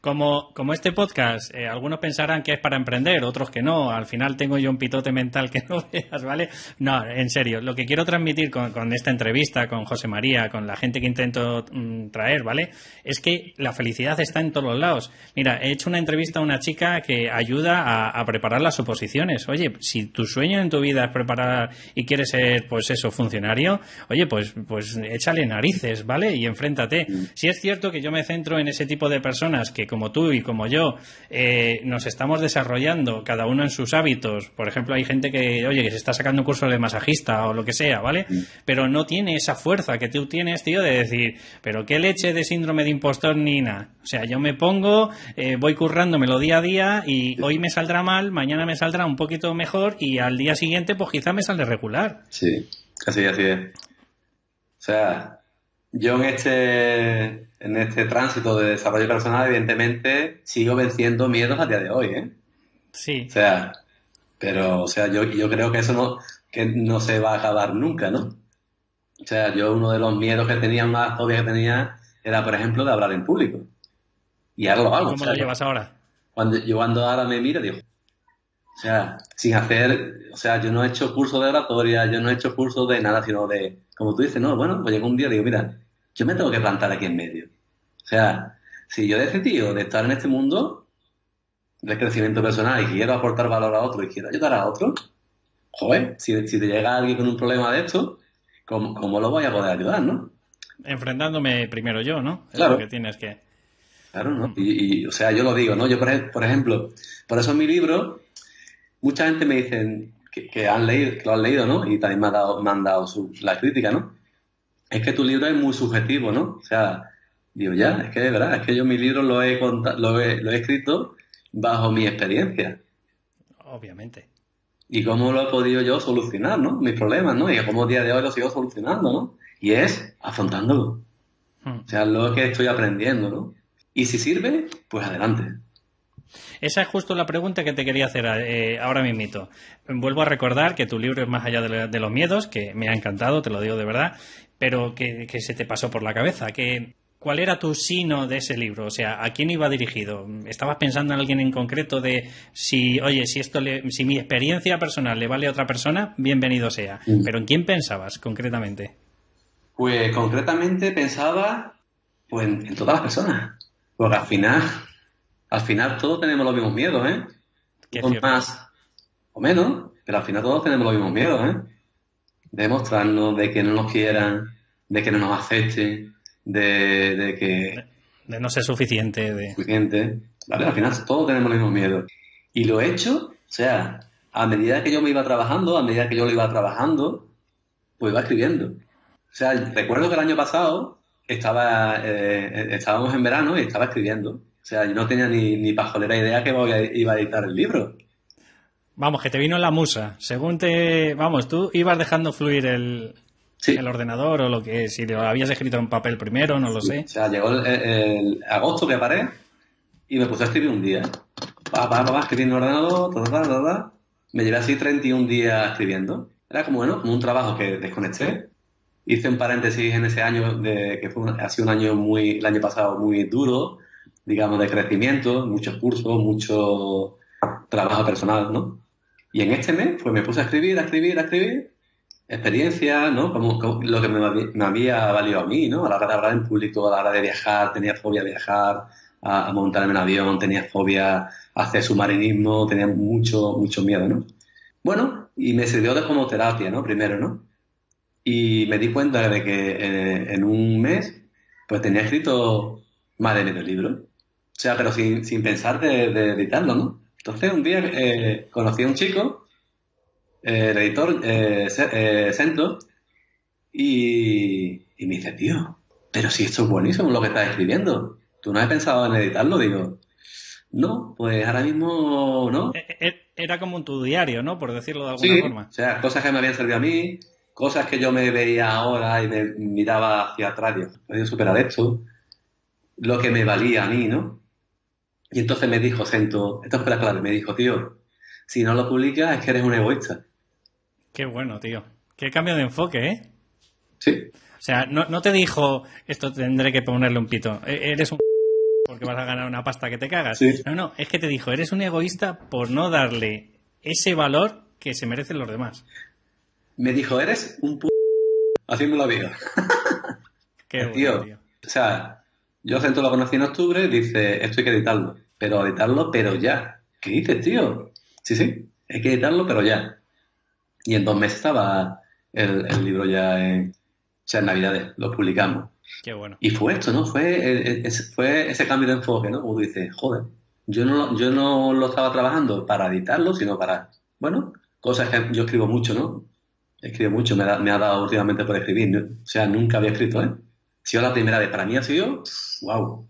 Como, como este podcast, eh, algunos pensarán que es para emprender, otros que no. Al final tengo yo un pitote mental que no veas, ¿vale? No, en serio. Lo que quiero transmitir con, esta entrevista, con José María, con la gente que intento mm, traer, ¿vale? Es que la felicidad está en todos los lados. Mira, he hecho una entrevista a una chica que ayuda a, preparar las oposiciones. Oye, si tu sueño en tu vida es preparar y quieres ser, pues eso, funcionario, oye, pues, pues échale narices, ¿vale? Y enfréntate. Mm. Si es cierto que yo me centro en ese tipo de personas que como tú y como yo eh, nos estamos desarrollando cada uno en sus hábitos. Por ejemplo, hay gente que, oye, que se está sacando un curso de masajista o lo que sea, ¿vale? Mm. Pero no tiene esa fuerza que tú tienes, tío, de decir, pero qué leche de síndrome de impostor ni nada. O sea, yo me pongo, eh, voy currándomelo día a día y hoy me saldrá mal, mañana me saldrá un poquito mejor y al día siguiente pues quizá me sale regular. Sí, así, así es. O sea, yo en este en este tránsito de desarrollo personal, evidentemente, sigo venciendo miedos a día de hoy, ¿eh? Sí. O sea, pero, o sea, yo, yo creo que eso no, que no se va a acabar nunca, ¿no? O sea, yo uno de los miedos que tenía, más fobia que tenía, era, por ejemplo, de hablar en público. Y ahora lo hago. ¿Cómo lo llevas ahora? Cuando, yo cuando ahora me miro, digo, o sea, sin hacer, o sea, yo no he hecho curso de oratoria, yo no he hecho curso de nada, sino de, como tú dices, no, bueno, pues llegó un día y digo, mira, yo me tengo que plantar aquí en medio. O sea, si yo he decidido de estar en este mundo de crecimiento personal y quiero aportar valor a otro y quiero ayudar a otro, joder, si, te llega alguien con un problema de esto, ¿cómo, lo voy a poder ayudar, no? Enfrentándome primero yo, ¿no? Es claro. que tienes que... Claro, ¿no? Y, o sea, yo lo digo, ¿no? Yo, por, ejemplo, por eso en mi libro, mucha gente me dicen que, han leído, que lo han leído, ¿no? Y también me, han dado su, la crítica, ¿no? Es que tu libro es muy subjetivo, ¿no? O sea, Digo, ya, es que de verdad, es que yo mi libro lo he, lo he, lo he escrito bajo mi experiencia. Obviamente. Y cómo lo he podido yo solucionar, ¿no? Mis problemas, ¿no? Y cómo día de hoy lo sigo solucionando, ¿no? Y es afrontándolo. Hmm. O sea, lo que estoy aprendiendo, ¿no? Y si sirve, pues adelante. Esa es justo la pregunta que te quería hacer eh, ahora mismito. Vuelvo a recordar que tu libro es más allá de, los miedos, que me ha encantado, te lo digo de verdad, pero que, que se te pasó por la cabeza, que ¿Cuál era tu sino de ese libro? O sea, ¿a quién iba dirigido? ¿Estabas pensando en alguien en concreto de si, oye, si esto si mi experiencia personal le vale a otra persona, bienvenido sea? Mm. Pero ¿en quién pensabas concretamente? Pues concretamente pensaba pues en, todas las personas. Porque al final, al final todos tenemos los mismos miedos, ¿eh? más o menos, pero al final todos tenemos los mismos miedos, ¿eh? De mostrarnos, de que no nos quieran, de que no nos acepten, de, que... De no ser suficiente. De... Suficiente. ¿Vale? Al final todos tenemos los mismos miedos. Y lo he hecho sea, a medida que yo me iba trabajando, a medida que yo lo iba trabajando, pues iba escribiendo. O sea, recuerdo que el año pasado estaba, eh, estábamos en verano y estaba escribiendo. O sea, yo no tenía ni, ni pajolera idea que iba a editar el libro. Vamos, que te vino la musa. Según te. Vamos, tú ibas dejando fluir el, el ordenador o lo que. Si lo habías escrito en papel primero, no lo sé. O sea, llegó el, agosto que paré y me puse a escribir un día. Va, va, va, escribir en el ordenador, Me llevé así 31 días escribiendo. Era como, bueno, como un trabajo que desconecté. Hice un paréntesis en ese año, de, que fue ha sido un año muy, el año pasado muy duro, digamos, de crecimiento, muchos cursos, mucho trabajo personal, ¿no? Y en este mes, pues me puse a escribir, a escribir, a escribir, experiencia, ¿no? Como, lo que me, había valido a mí, ¿no? A la hora de hablar en público, a la hora de viajar, tenía fobia a viajar, a, montarme en avión, tenía fobia a hacer submarinismo, tenía mucho, mucho miedo, ¿no? Bueno, y me sirvió de como terapia, ¿no? Primero, ¿no? Y me di cuenta de que eh, en un mes, pues tenía escrito más de medio libro. O sea, pero sin, sin pensar de editarlo, ¿no? Entonces un día eh, conocí a un chico, eh, el editor eh, Centro, y, me dice, tío, pero si esto es buenísimo lo que estás escribiendo, ¿tú no has pensado en editarlo? Digo, no, pues ahora mismo no. E, e, era como en tu diario, ¿no? Por decirlo de alguna forma. O sea, cosas que me habían servido a mí, cosas que yo me veía ahora y me miraba hacia atrás, podido superar esto, lo que me valía a mí, ¿no? Y entonces me dijo Cento, esto fue la clave, me dijo, tío, si no lo publicas es que eres un egoísta. Qué bueno, tío. Qué cambio de enfoque, ¿eh? Sí. O sea, no, te dijo, esto tendré que ponerle un pito. E, eres un porque vas a ganar una pasta que te cagas. No, no, es que te dijo, eres un egoísta por no darle ese valor que se merecen los demás. Me dijo, eres un p... haciendo la vida. Qué bueno, tío. O sea, yo Cento lo conocí en octubre, dice, esto hay que editarlo pero editarlo, pero ya. ¿Qué dices, tío? Sí, sí, hay que editarlo, pero ya. Y en dos meses estaba el, libro ya en, ya en Navidades, lo publicamos. Qué bueno. Y fue esto, ¿no? Fue, fue ese cambio de enfoque, ¿no? Como dices, joder, yo no, yo no lo estaba trabajando para editarlo, sino para, bueno, cosas que yo escribo mucho, ¿no? Escribo mucho, me, me ha dado últimamente por escribir. O sea, nunca había escrito, ¿eh? Ha sido la primera vez. Para mí ha sido, wow.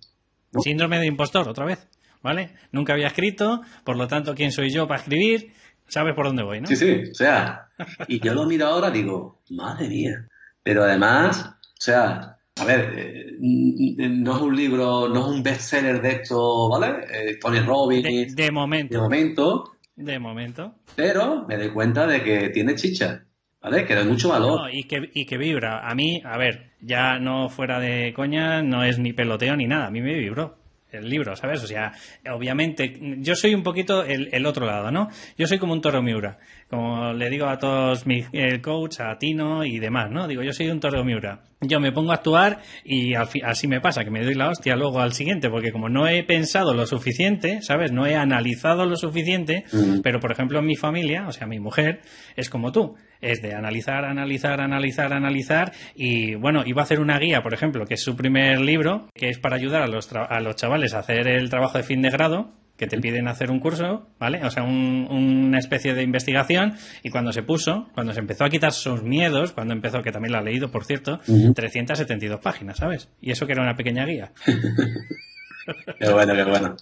Síndrome de impostor, otra vez. ¿Vale? Nunca había escrito, por lo tanto, ¿quién soy yo para escribir? Sabes por dónde voy, ¿no? Sí, sí, o sea, y yo lo miro ahora digo, madre mía. Pero además, o sea, a ver, eh, no es un libro, no es un bestseller de esto, ¿vale? Eh, Tony Robbins. De, momento. De momento. De momento. Pero me doy cuenta de que tiene chicha. ¿Vale? Que da mucho valor. y, que, y que vibra. A mí, a ver, ya no fuera de coña, no es ni peloteo ni nada. A mí me vibró el libro, ¿sabes? O sea, obviamente, yo soy un poquito el, otro lado, ¿no? Yo soy como un toro miura, como le digo a todos mis el coach, a Tino y demás, ¿no? Digo, yo soy un toro miura. Yo me pongo a actuar y así me pasa, que me doy la hostia luego al siguiente, porque como no he pensado lo suficiente, ¿sabes? No he analizado lo suficiente, mm. pero por ejemplo en mi familia, o sea, mi mujer, es como tú es de analizar, analizar, analizar, analizar y bueno, iba a hacer una guía, por ejemplo, que es su primer libro, que es para ayudar a los, a los chavales a hacer el trabajo de fin de grado, que te piden hacer un curso, ¿vale? O sea, una especie de investigación y cuando se puso, cuando se empezó a quitar sus miedos, cuando empezó, que también lo ha leído, por cierto, 372 páginas, ¿sabes? Y eso que era una pequeña guía. qué bueno, qué bueno.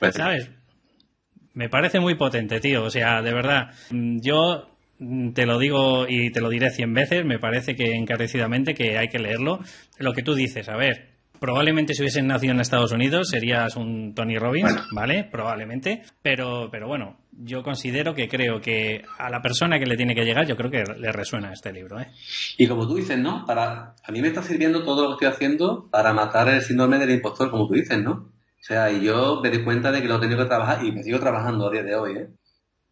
Pues ¿Sabes? Me parece muy potente, tío. O sea, de verdad, yo te lo digo y te lo diré cien veces, me parece que encarecidamente que hay que leerlo. Lo que tú dices, a ver, probablemente si hubieses nacido en Estados Unidos serías un Tony Robbins, ¿vale? Probablemente, pero, pero bueno, yo considero que creo que a la persona que le tiene que llegar, yo creo que le resuena este libro, ¿eh? Y como tú dices, ¿no? Para, a mí me está sirviendo todo lo que estoy haciendo para matar el síndrome del impostor, como tú dices, ¿no? O sea, y yo me di cuenta de que lo he tenido que trabajar y me sigo trabajando a día de hoy, ¿eh?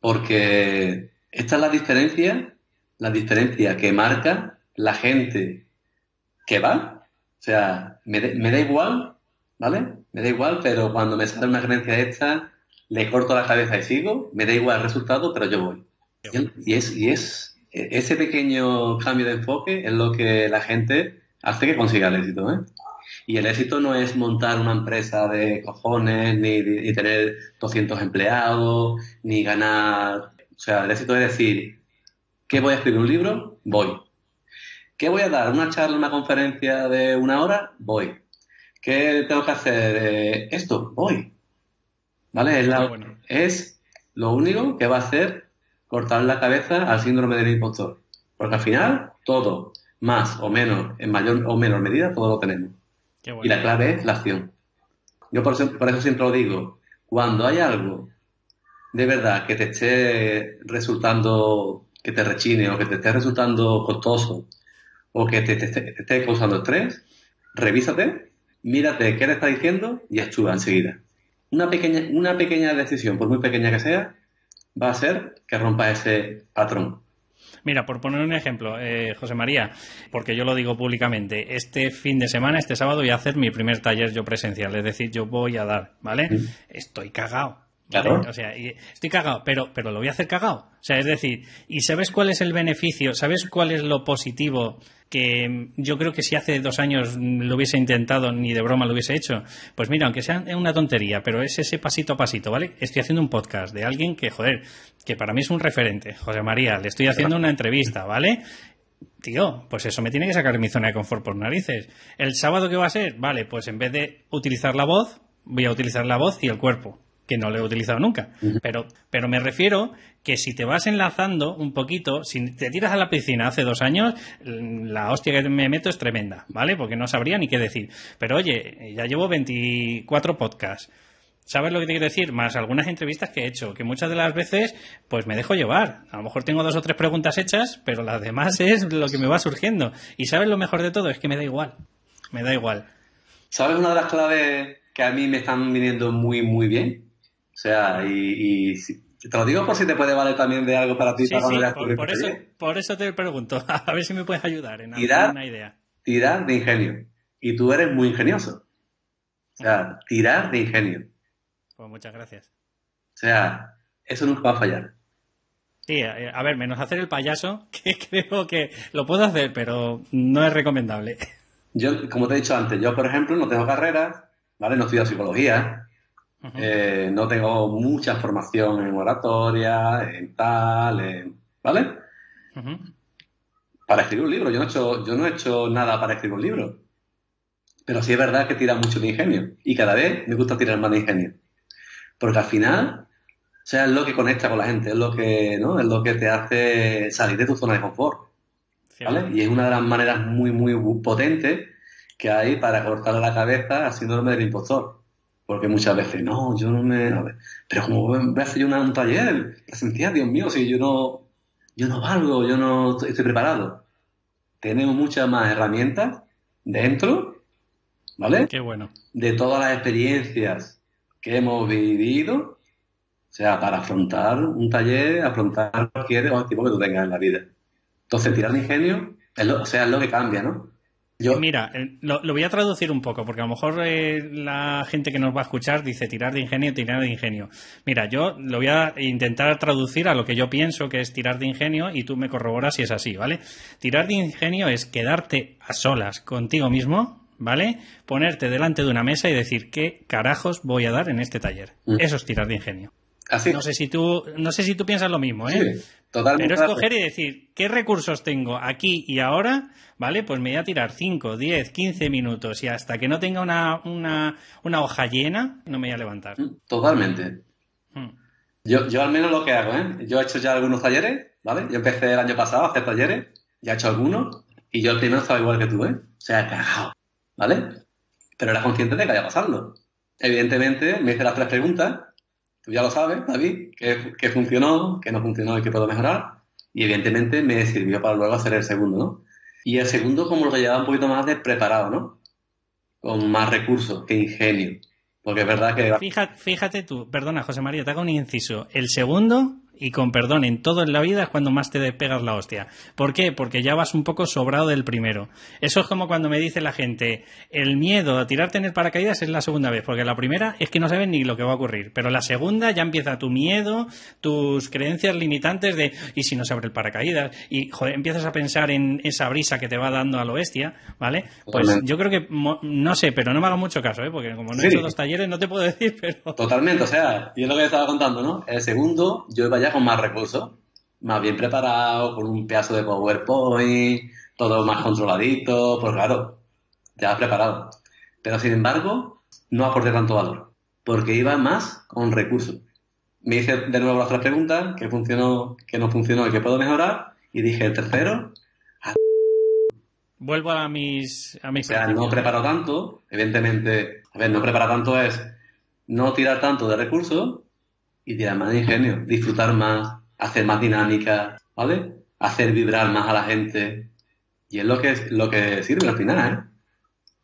Porque esta es la diferencia, la diferencia que marca la gente que va. O sea, me, da igual, ¿vale? Me da igual, pero cuando me sale una creencia esta, le corto la cabeza y sigo, me da igual el resultado, pero yo voy. Y es, y es ese pequeño cambio de enfoque es lo que la gente hace que consiga el éxito, ¿eh? Y el éxito no es montar una empresa de cojones, ni, ni tener 200 empleados, ni ganar... O sea, el éxito es decir, ¿qué voy a escribir un libro? Voy. ¿Qué voy a dar? ¿Una charla, una conferencia de una hora? Voy. ¿Qué tengo que hacer? Eh, esto, voy. ¿Vale? Es, la, es lo único que va a hacer cortar la cabeza al síndrome del impostor. Porque al final, todo, más o menos, en mayor o menor medida, todo lo tenemos. Y la clave es la acción. Yo por eso, por eso siempre lo digo, cuando hay algo de verdad que te esté resultando, que te rechine o que te esté resultando costoso o que te, esté causando estrés, revísate, mírate qué le está diciendo y actúa enseguida. Una pequeña, una pequeña decisión, por muy pequeña que sea, va a ser que rompa ese patrón. Mira, por poner un ejemplo, eh, José María, porque yo lo digo públicamente, este fin de semana, este sábado, voy a hacer mi primer taller yo presencial, es decir, yo voy a dar, ¿vale? Estoy cagado. Claro. O sea, estoy cagado, pero, pero lo voy a hacer cagado. O sea, es decir, ¿y sabes cuál es el beneficio? ¿Sabes cuál es lo positivo que yo creo que si hace dos años lo hubiese intentado, ni de broma lo hubiese hecho, pues mira, aunque sea una tontería, pero es ese pasito a pasito, ¿vale? Estoy haciendo un podcast de alguien que, joder, que para mí es un referente, José María, le estoy haciendo una entrevista, ¿vale? Tío, pues eso me tiene que sacar mi zona de confort por narices. ¿El sábado qué va a ser? Vale, pues en vez de utilizar la voz, voy a utilizar la voz y el cuerpo que no lo he utilizado nunca. Pero, pero me refiero que si te vas enlazando un poquito, si te tiras a la piscina hace dos años, la hostia que me meto es tremenda, ¿vale? Porque no sabría ni qué decir. Pero oye, ya llevo 24 podcasts. ¿Sabes lo que te quiero decir? Más algunas entrevistas que he hecho, que muchas de las veces pues me dejo llevar. A lo mejor tengo dos o tres preguntas hechas, pero las demás es lo que me va surgiendo. Y ¿sabes lo mejor de todo? Es que me da igual. Me da igual. ¿Sabes una de las claves que a mí me están viniendo muy, muy bien? O sea, y, te lo digo por si te puede valer también de algo para ti. Sí, sí, por, eso, por eso te pregunto, a ver si me puedes ayudar en tirar, alguna idea. Tirar de ingenio. Y tú eres muy ingenioso. O sea, tirar de ingenio. Pues muchas gracias. O sea, eso nunca va a fallar. Sí, eh, a ver, menos hacer el payaso, que creo que lo puedo hacer, pero no es recomendable. Yo, como te he dicho antes, yo, por ejemplo, no tengo carrera, ¿vale? No estudio psicología, eh, no tengo mucha formación en oratoria, en tal, ¿vale? Para escribir un libro, yo no, he hecho, yo no he hecho nada para escribir un libro. Pero sí es verdad que tira mucho de ingenio. Y cada vez me gusta tirar más de ingenio. Porque al final, o sea, es lo que conecta con la gente, es lo que, ¿no? Es lo que te hace salir de tu zona de confort. ¿Vale? Y es una de las maneras muy, muy potentes que hay para cortarle la cabeza al síndrome del impostor. Porque muchas veces, no, yo no me... Pero como voy a hacer yo un taller presencial, Dios mío, si yo no, yo no valgo, yo no estoy preparado. Tenemos muchas más herramientas dentro, ¿vale? Qué bueno. De todas las experiencias que hemos vivido, o sea, para afrontar un taller, afrontar cualquier objetivo que tú tengas en la vida. Entonces, tirar de ingenio, es lo, o sea, es lo que cambia, ¿no? Mira, eh, lo, voy a traducir un poco, porque a lo mejor eh, la gente que nos va a escuchar dice tirar de ingenio, tirar de ingenio. Mira, yo lo voy a intentar traducir a lo que yo pienso que es tirar de ingenio y tú me corroboras si es así, ¿vale? Tirar de ingenio es quedarte a solas contigo mismo, ¿vale? Ponerte delante de una mesa y decir qué carajos voy a dar en este taller. Mm. Eso es tirar de ingenio. Así. No sé si tú, no sé si tú piensas lo mismo, ¿eh? Sí, totalmente. Pero escoger y decir qué recursos tengo aquí y ahora ¿vale? Pues me voy a tirar 5, 10, 15 minutos y hasta que no tenga una, una, una hoja llena, no me voy a levantar. Mm, totalmente. Mm. Yo, yo al menos lo que hago, ¿eh? Yo he hecho ya algunos talleres, ¿vale? Yo empecé el año pasado a hacer talleres, ya he hecho algunos, y yo el primero estaba igual que tú, ¿eh? O sea, cagado, ¿vale? Pero era consciente de que vaya pasando. Evidentemente, me hice las tres preguntas, tú ya lo sabes, David, qué funcionó, qué no funcionó y qué puedo mejorar, y evidentemente me sirvió para luego hacer el segundo, ¿no? Y el segundo como lo que lleva un poquito más de preparado, ¿no? Con más recursos que ingenio. Porque es verdad que... Fíjate, fíjate tú, perdona José María, te hago un inciso. El segundo y con perdón en todo en la vida es cuando más te despegas la hostia. ¿Por qué? Porque ya vas un poco sobrado del primero. Eso es como cuando me dice la gente, el miedo a tirarte en el paracaídas es la segunda vez, porque la primera es que no sabes ni lo que va a ocurrir, pero la segunda ya empieza tu miedo, tus creencias limitantes de, ¿y si no se abre el paracaídas? Y, joder, empiezas a pensar en esa brisa que te va dando a lo bestia, ¿vale? Pues yo creo que, no sé, pero no me haga mucho caso, ¿eh? Porque como no he hecho dos talleres no te puedo decir, pero... Totalmente, o sea, y es lo que estaba contando, ¿no? El segundo, yo iba ya con más recursos, más bien preparado, con un pedazo de PowerPoint, todo más controladito, pues claro, ya preparado. Pero sin embargo, no aporté tanto valor, porque iba más con recursos. Me hice de nuevo las tres preguntas, que funcionó, que no funcionó y que puedo mejorar, y dije el tercero, Vuelvo a mis, a mis O sea, no preparo tanto, evidentemente, a ver, no preparar tanto es no tirar tanto de recursos y tirar más de ingenio, disfrutar más, hacer más dinámica, ¿vale? Hacer vibrar más a la gente. Y es lo que, lo que sirve al final, ¿eh?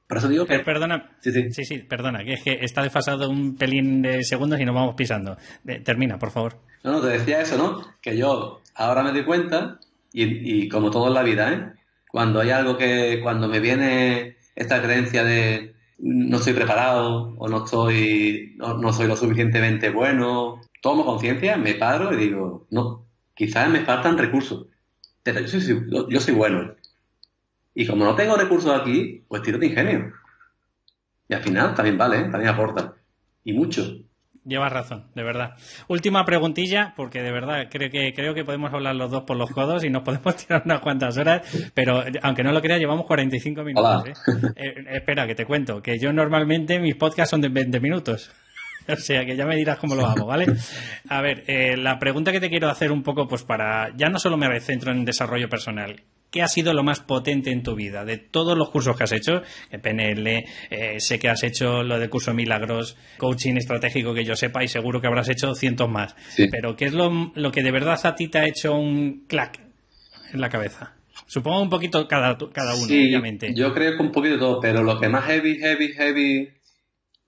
Por eso digo que... Perdona, sí, sí. sí, sí perdona, que es que está desfasado un pelín de segundos y nos vamos pisando. termina, por favor. No, no, te decía eso, ¿no? Que yo ahora me doy cuenta, y, y como todo en la vida, ¿eh? cuando hay algo que, cuando me viene esta creencia de no estoy preparado o no estoy, no, soy lo suficientemente bueno, tomo conciencia, me paro y digo, no, quizás me faltan recursos, pero yo soy, yo soy bueno. Y como no tengo recursos aquí, pues tiro de ingenio. Y al final también vale, ¿eh? también aporta. Y mucho. Llevas razón, de verdad. Última preguntilla, porque de verdad creo que creo que podemos hablar los dos por los codos y nos podemos tirar unas cuantas horas, pero aunque no lo crea, llevamos 45 minutos. ¿eh? Eh, espera, que te cuento, que yo normalmente mis podcasts son de 20 minutos. O sea que ya me dirás cómo lo hago, ¿vale? A ver, eh, la pregunta que te quiero hacer un poco, pues para. Ya no solo me centro en desarrollo personal. ¿Qué ha sido lo más potente en tu vida? De todos los cursos que has hecho, PNL, eh, sé que has hecho lo de curso Milagros, coaching estratégico que yo sepa y seguro que habrás hecho cientos más. Pero ¿qué es lo, que de verdad a ti te ha hecho un clac en la cabeza? Supongo un poquito cada, cada uno, obviamente. Yo creo que un poquito todo, pero lo que más heavy, heavy, heavy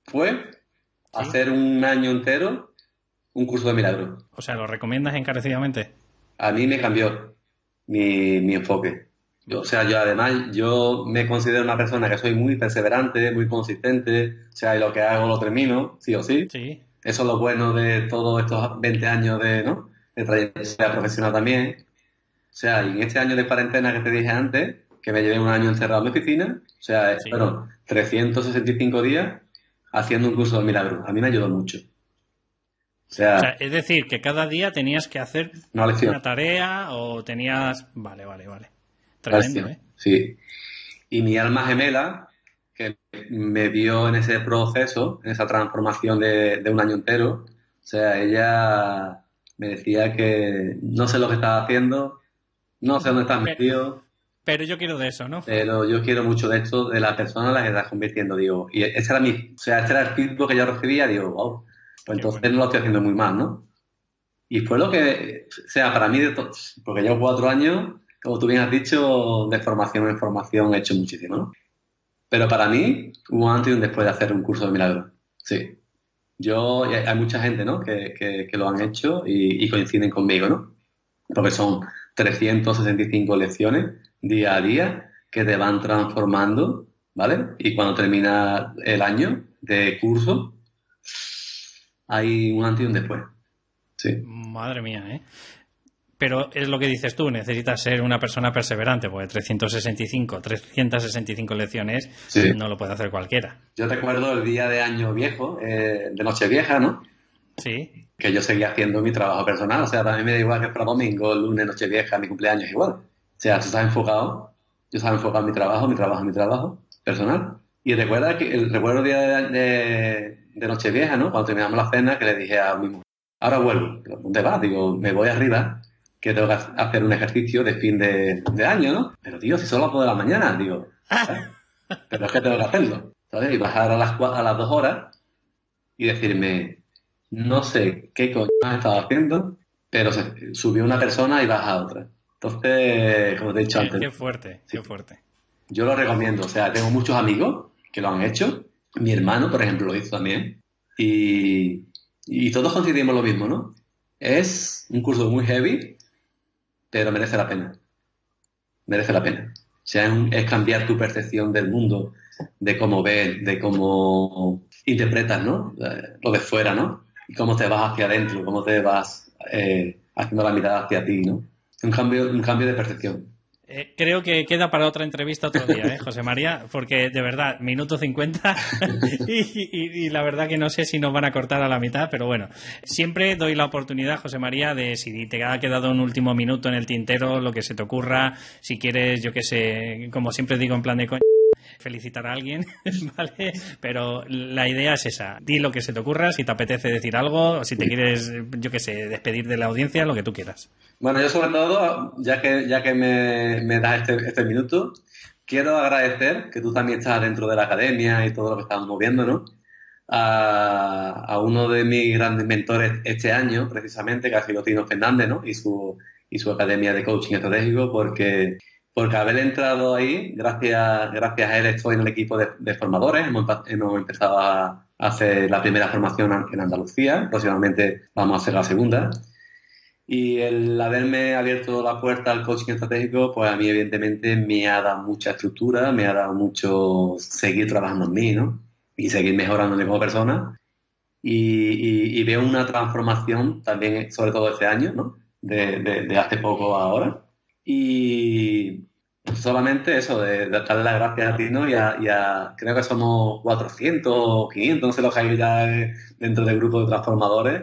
fue hacer un año entero un curso de milagros. O sea, ¿lo recomiendas encarecidamente? A mí me cambió mi, enfoque. o sea, yo además, yo me considero una persona que soy muy perseverante, muy consistente, o sea, y lo que hago lo termino, sí o sí. Sí. Eso es lo bueno de todos estos 20 años de, ¿no? de trayectoria profesional también. O sea, y en este año de cuarentena que te dije antes, que me llevé un año encerrado en mi oficina, o sea, fueron 365 días haciendo un curso de milagros. A mí me ayudó mucho. O sea, es decir, que cada día tenías que hacer una, tarea o tenías... Vale, vale, vale. Tremendo, ¿eh? Sí. Y mi alma gemela, que me vio en ese proceso, en esa transformación de, un año entero, o sea, ella me decía que no sé lo que estaba haciendo, no sé dónde estás metido. Pero yo quiero de eso, ¿no? Pero yo quiero mucho de esto, de la persona en la que estás convirtiendo, digo. Y ese era mi, o sea, este era el feedback que yo recibía, digo, wow, pues entonces no lo estoy haciendo muy mal, ¿no? Y fue lo que, o sea, para mí, de porque llevo cuatro años, como tú bien has dicho, de formación en formación he hecho muchísimo, ¿no? Pero para mí hubo antes y un después de hacer un curso de milagros. Sí. Yo, hay mucha gente, ¿no? Que, que, lo han hecho y, y, coinciden conmigo, ¿no? Porque son 365 lecciones día a día que te van transformando, ¿vale? Y cuando termina el año de curso, hay un antes y un después. Sí. Madre mía, ¿eh? Pero es lo que dices tú, necesitas ser una persona perseverante, porque 365, 365 lecciones no lo puede hacer cualquiera. Yo recuerdo el día de año viejo, eh, de noche vieja, ¿no? Sí. Que yo seguía haciendo mi trabajo personal, o sea, también me da igual que para domingo, lunes, noche vieja, mi cumpleaños, igual. O sea, tú estás enfocado, yo estaba enfocado en mi trabajo, mi trabajo, mi trabajo personal. Y recuerda que el recuerdo día de, Nochevieja, ¿no? Cuando terminamos la cena, que le dije a mi mujer, ahora vuelvo. ¿Dónde vas? Digo, me voy arriba, que tengo que hacer un ejercicio de fin de, año, ¿no? Pero, tío, si a las de la mañana, digo, pero es que tengo que hacerlo, ¿sabes? Y bajar a las, a las dos horas y decirme, no sé qué coño has estado haciendo, pero se, subió una persona y baja otra. Entonces, como te he dicho antes. Qué fuerte, qué fuerte. Yo lo recomiendo, o sea, tengo muchos amigos que lo han hecho mi hermano, por ejemplo, lo hizo también. Y, todos coincidimos lo mismo, ¿no? Es un curso muy heavy, pero merece la pena. Merece la pena. O sea, es, cambiar tu percepción del mundo, de cómo ves, de cómo interpretas, ¿no? Lo de fuera, ¿no? Y cómo te vas hacia adentro, cómo te vas eh, haciendo la mirada hacia ti, ¿no? Un cambio, un cambio de percepción. Eh, creo que queda para otra entrevista otro día, ¿eh, José María? Porque de verdad, minuto 50 y, la verdad que no sé si nos van a cortar a la mitad, pero bueno, siempre doy la oportunidad, José María, de si te ha quedado un último minuto en el tintero, lo que se te ocurra, si quieres, yo qué sé, como siempre digo en plan de coño felicitar a alguien, ¿vale? Pero la idea es esa. Di lo que se te ocurra, si te apetece decir algo, o si te quieres, yo qué sé, despedir de la audiencia, lo que tú quieras. Bueno, yo sobre todo, ya que, ya que me, das este, este minuto, quiero agradecer que tú también estás dentro de la academia y todo lo que estamos moviendo, ¿no? A, uno de mis grandes mentores este año, precisamente, que ha sido Fernández, ¿no? Y su, y su academia de coaching estratégico, porque porque haber entrado ahí, gracias, gracias a él estoy en el equipo de, formadores, hemos, empezado a hacer la primera formación en Andalucía, próximamente vamos a hacer la segunda. Y el haberme abierto la puerta al coaching estratégico, pues a mí evidentemente me ha dado mucha estructura, me ha dado mucho seguir trabajando en mí, ¿no? Y seguir mejorándome como persona. Y, veo una transformación también, sobre todo este año, ¿no? De, de hace poco a ahora. Y, solamente eso, de, darle las gracias a ti, ¿no? Y a, creo que somos 400 o 500, no sé lo que hay ya dentro del grupo de transformadores.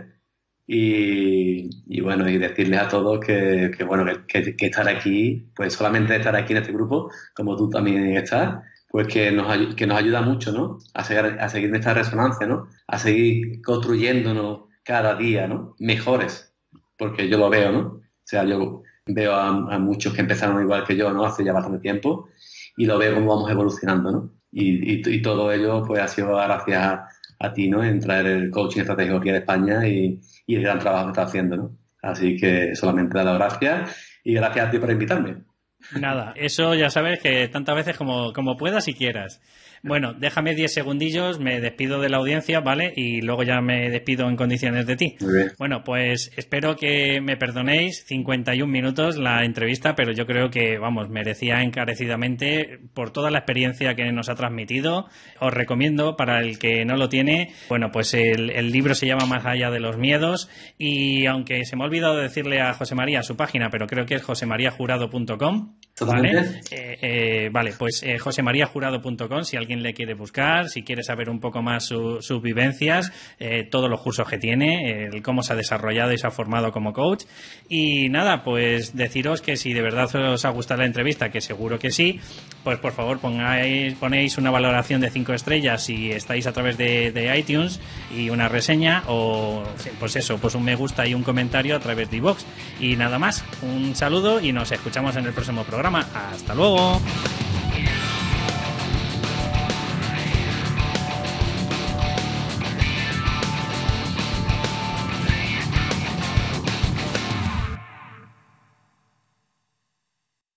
Y, bueno, y decirles a todos que, bueno, que, estar aquí, pues solamente estar aquí en este grupo, como tú también estás, pues que nos, que nos ayuda mucho, ¿no? A seguir, a seguir en esta resonancia, ¿no? A seguir construyéndonos cada día, ¿no? Mejores, porque yo lo veo, ¿no? O sea, yo veo a, muchos que empezaron igual que yo, ¿no? Hace ya bastante tiempo y lo veo cómo vamos evolucionando, ¿no? Y, todo ello, pues, ha sido gracias a, ti, ¿no? En traer el coaching estratégico aquí en España y, el gran trabajo que estás haciendo, ¿no? Así que solamente dar las gracias y gracias a ti por invitarme. Nada, eso ya sabes que tantas veces como puedas y quieras. Bueno, déjame 10 segundillos, me despido de la audiencia, ¿vale? Y luego ya me despido en condiciones de ti. Muy bien. Bueno, pues espero que me perdonéis 51 minutos la entrevista, pero yo creo que, vamos, merecía encarecidamente por toda la experiencia que nos ha transmitido. Os recomiendo, para el que no lo tiene, bueno, pues el, el libro se llama Más allá de los miedos y aunque se me ha olvidado decirle a José María su página, pero creo que es josemariajurado.com. ¿Vale? Eh, eh, vale, pues eh, josemariajurado.com si alguien le quiere buscar, si quiere saber un poco más sus vivencias, eh, todos los cursos que tiene, el cómo se ha desarrollado y se ha formado como coach. Y nada, pues deciros que si de verdad os ha gustado la entrevista, que seguro que sí, pues por favor pongáis, ponéis una valoración de 5 estrellas si estáis a través de, de, iTunes y una reseña o pues eso, pues un me gusta y un comentario a través de iVoox. Y nada más, un saludo y nos escuchamos en el próximo hasta luego.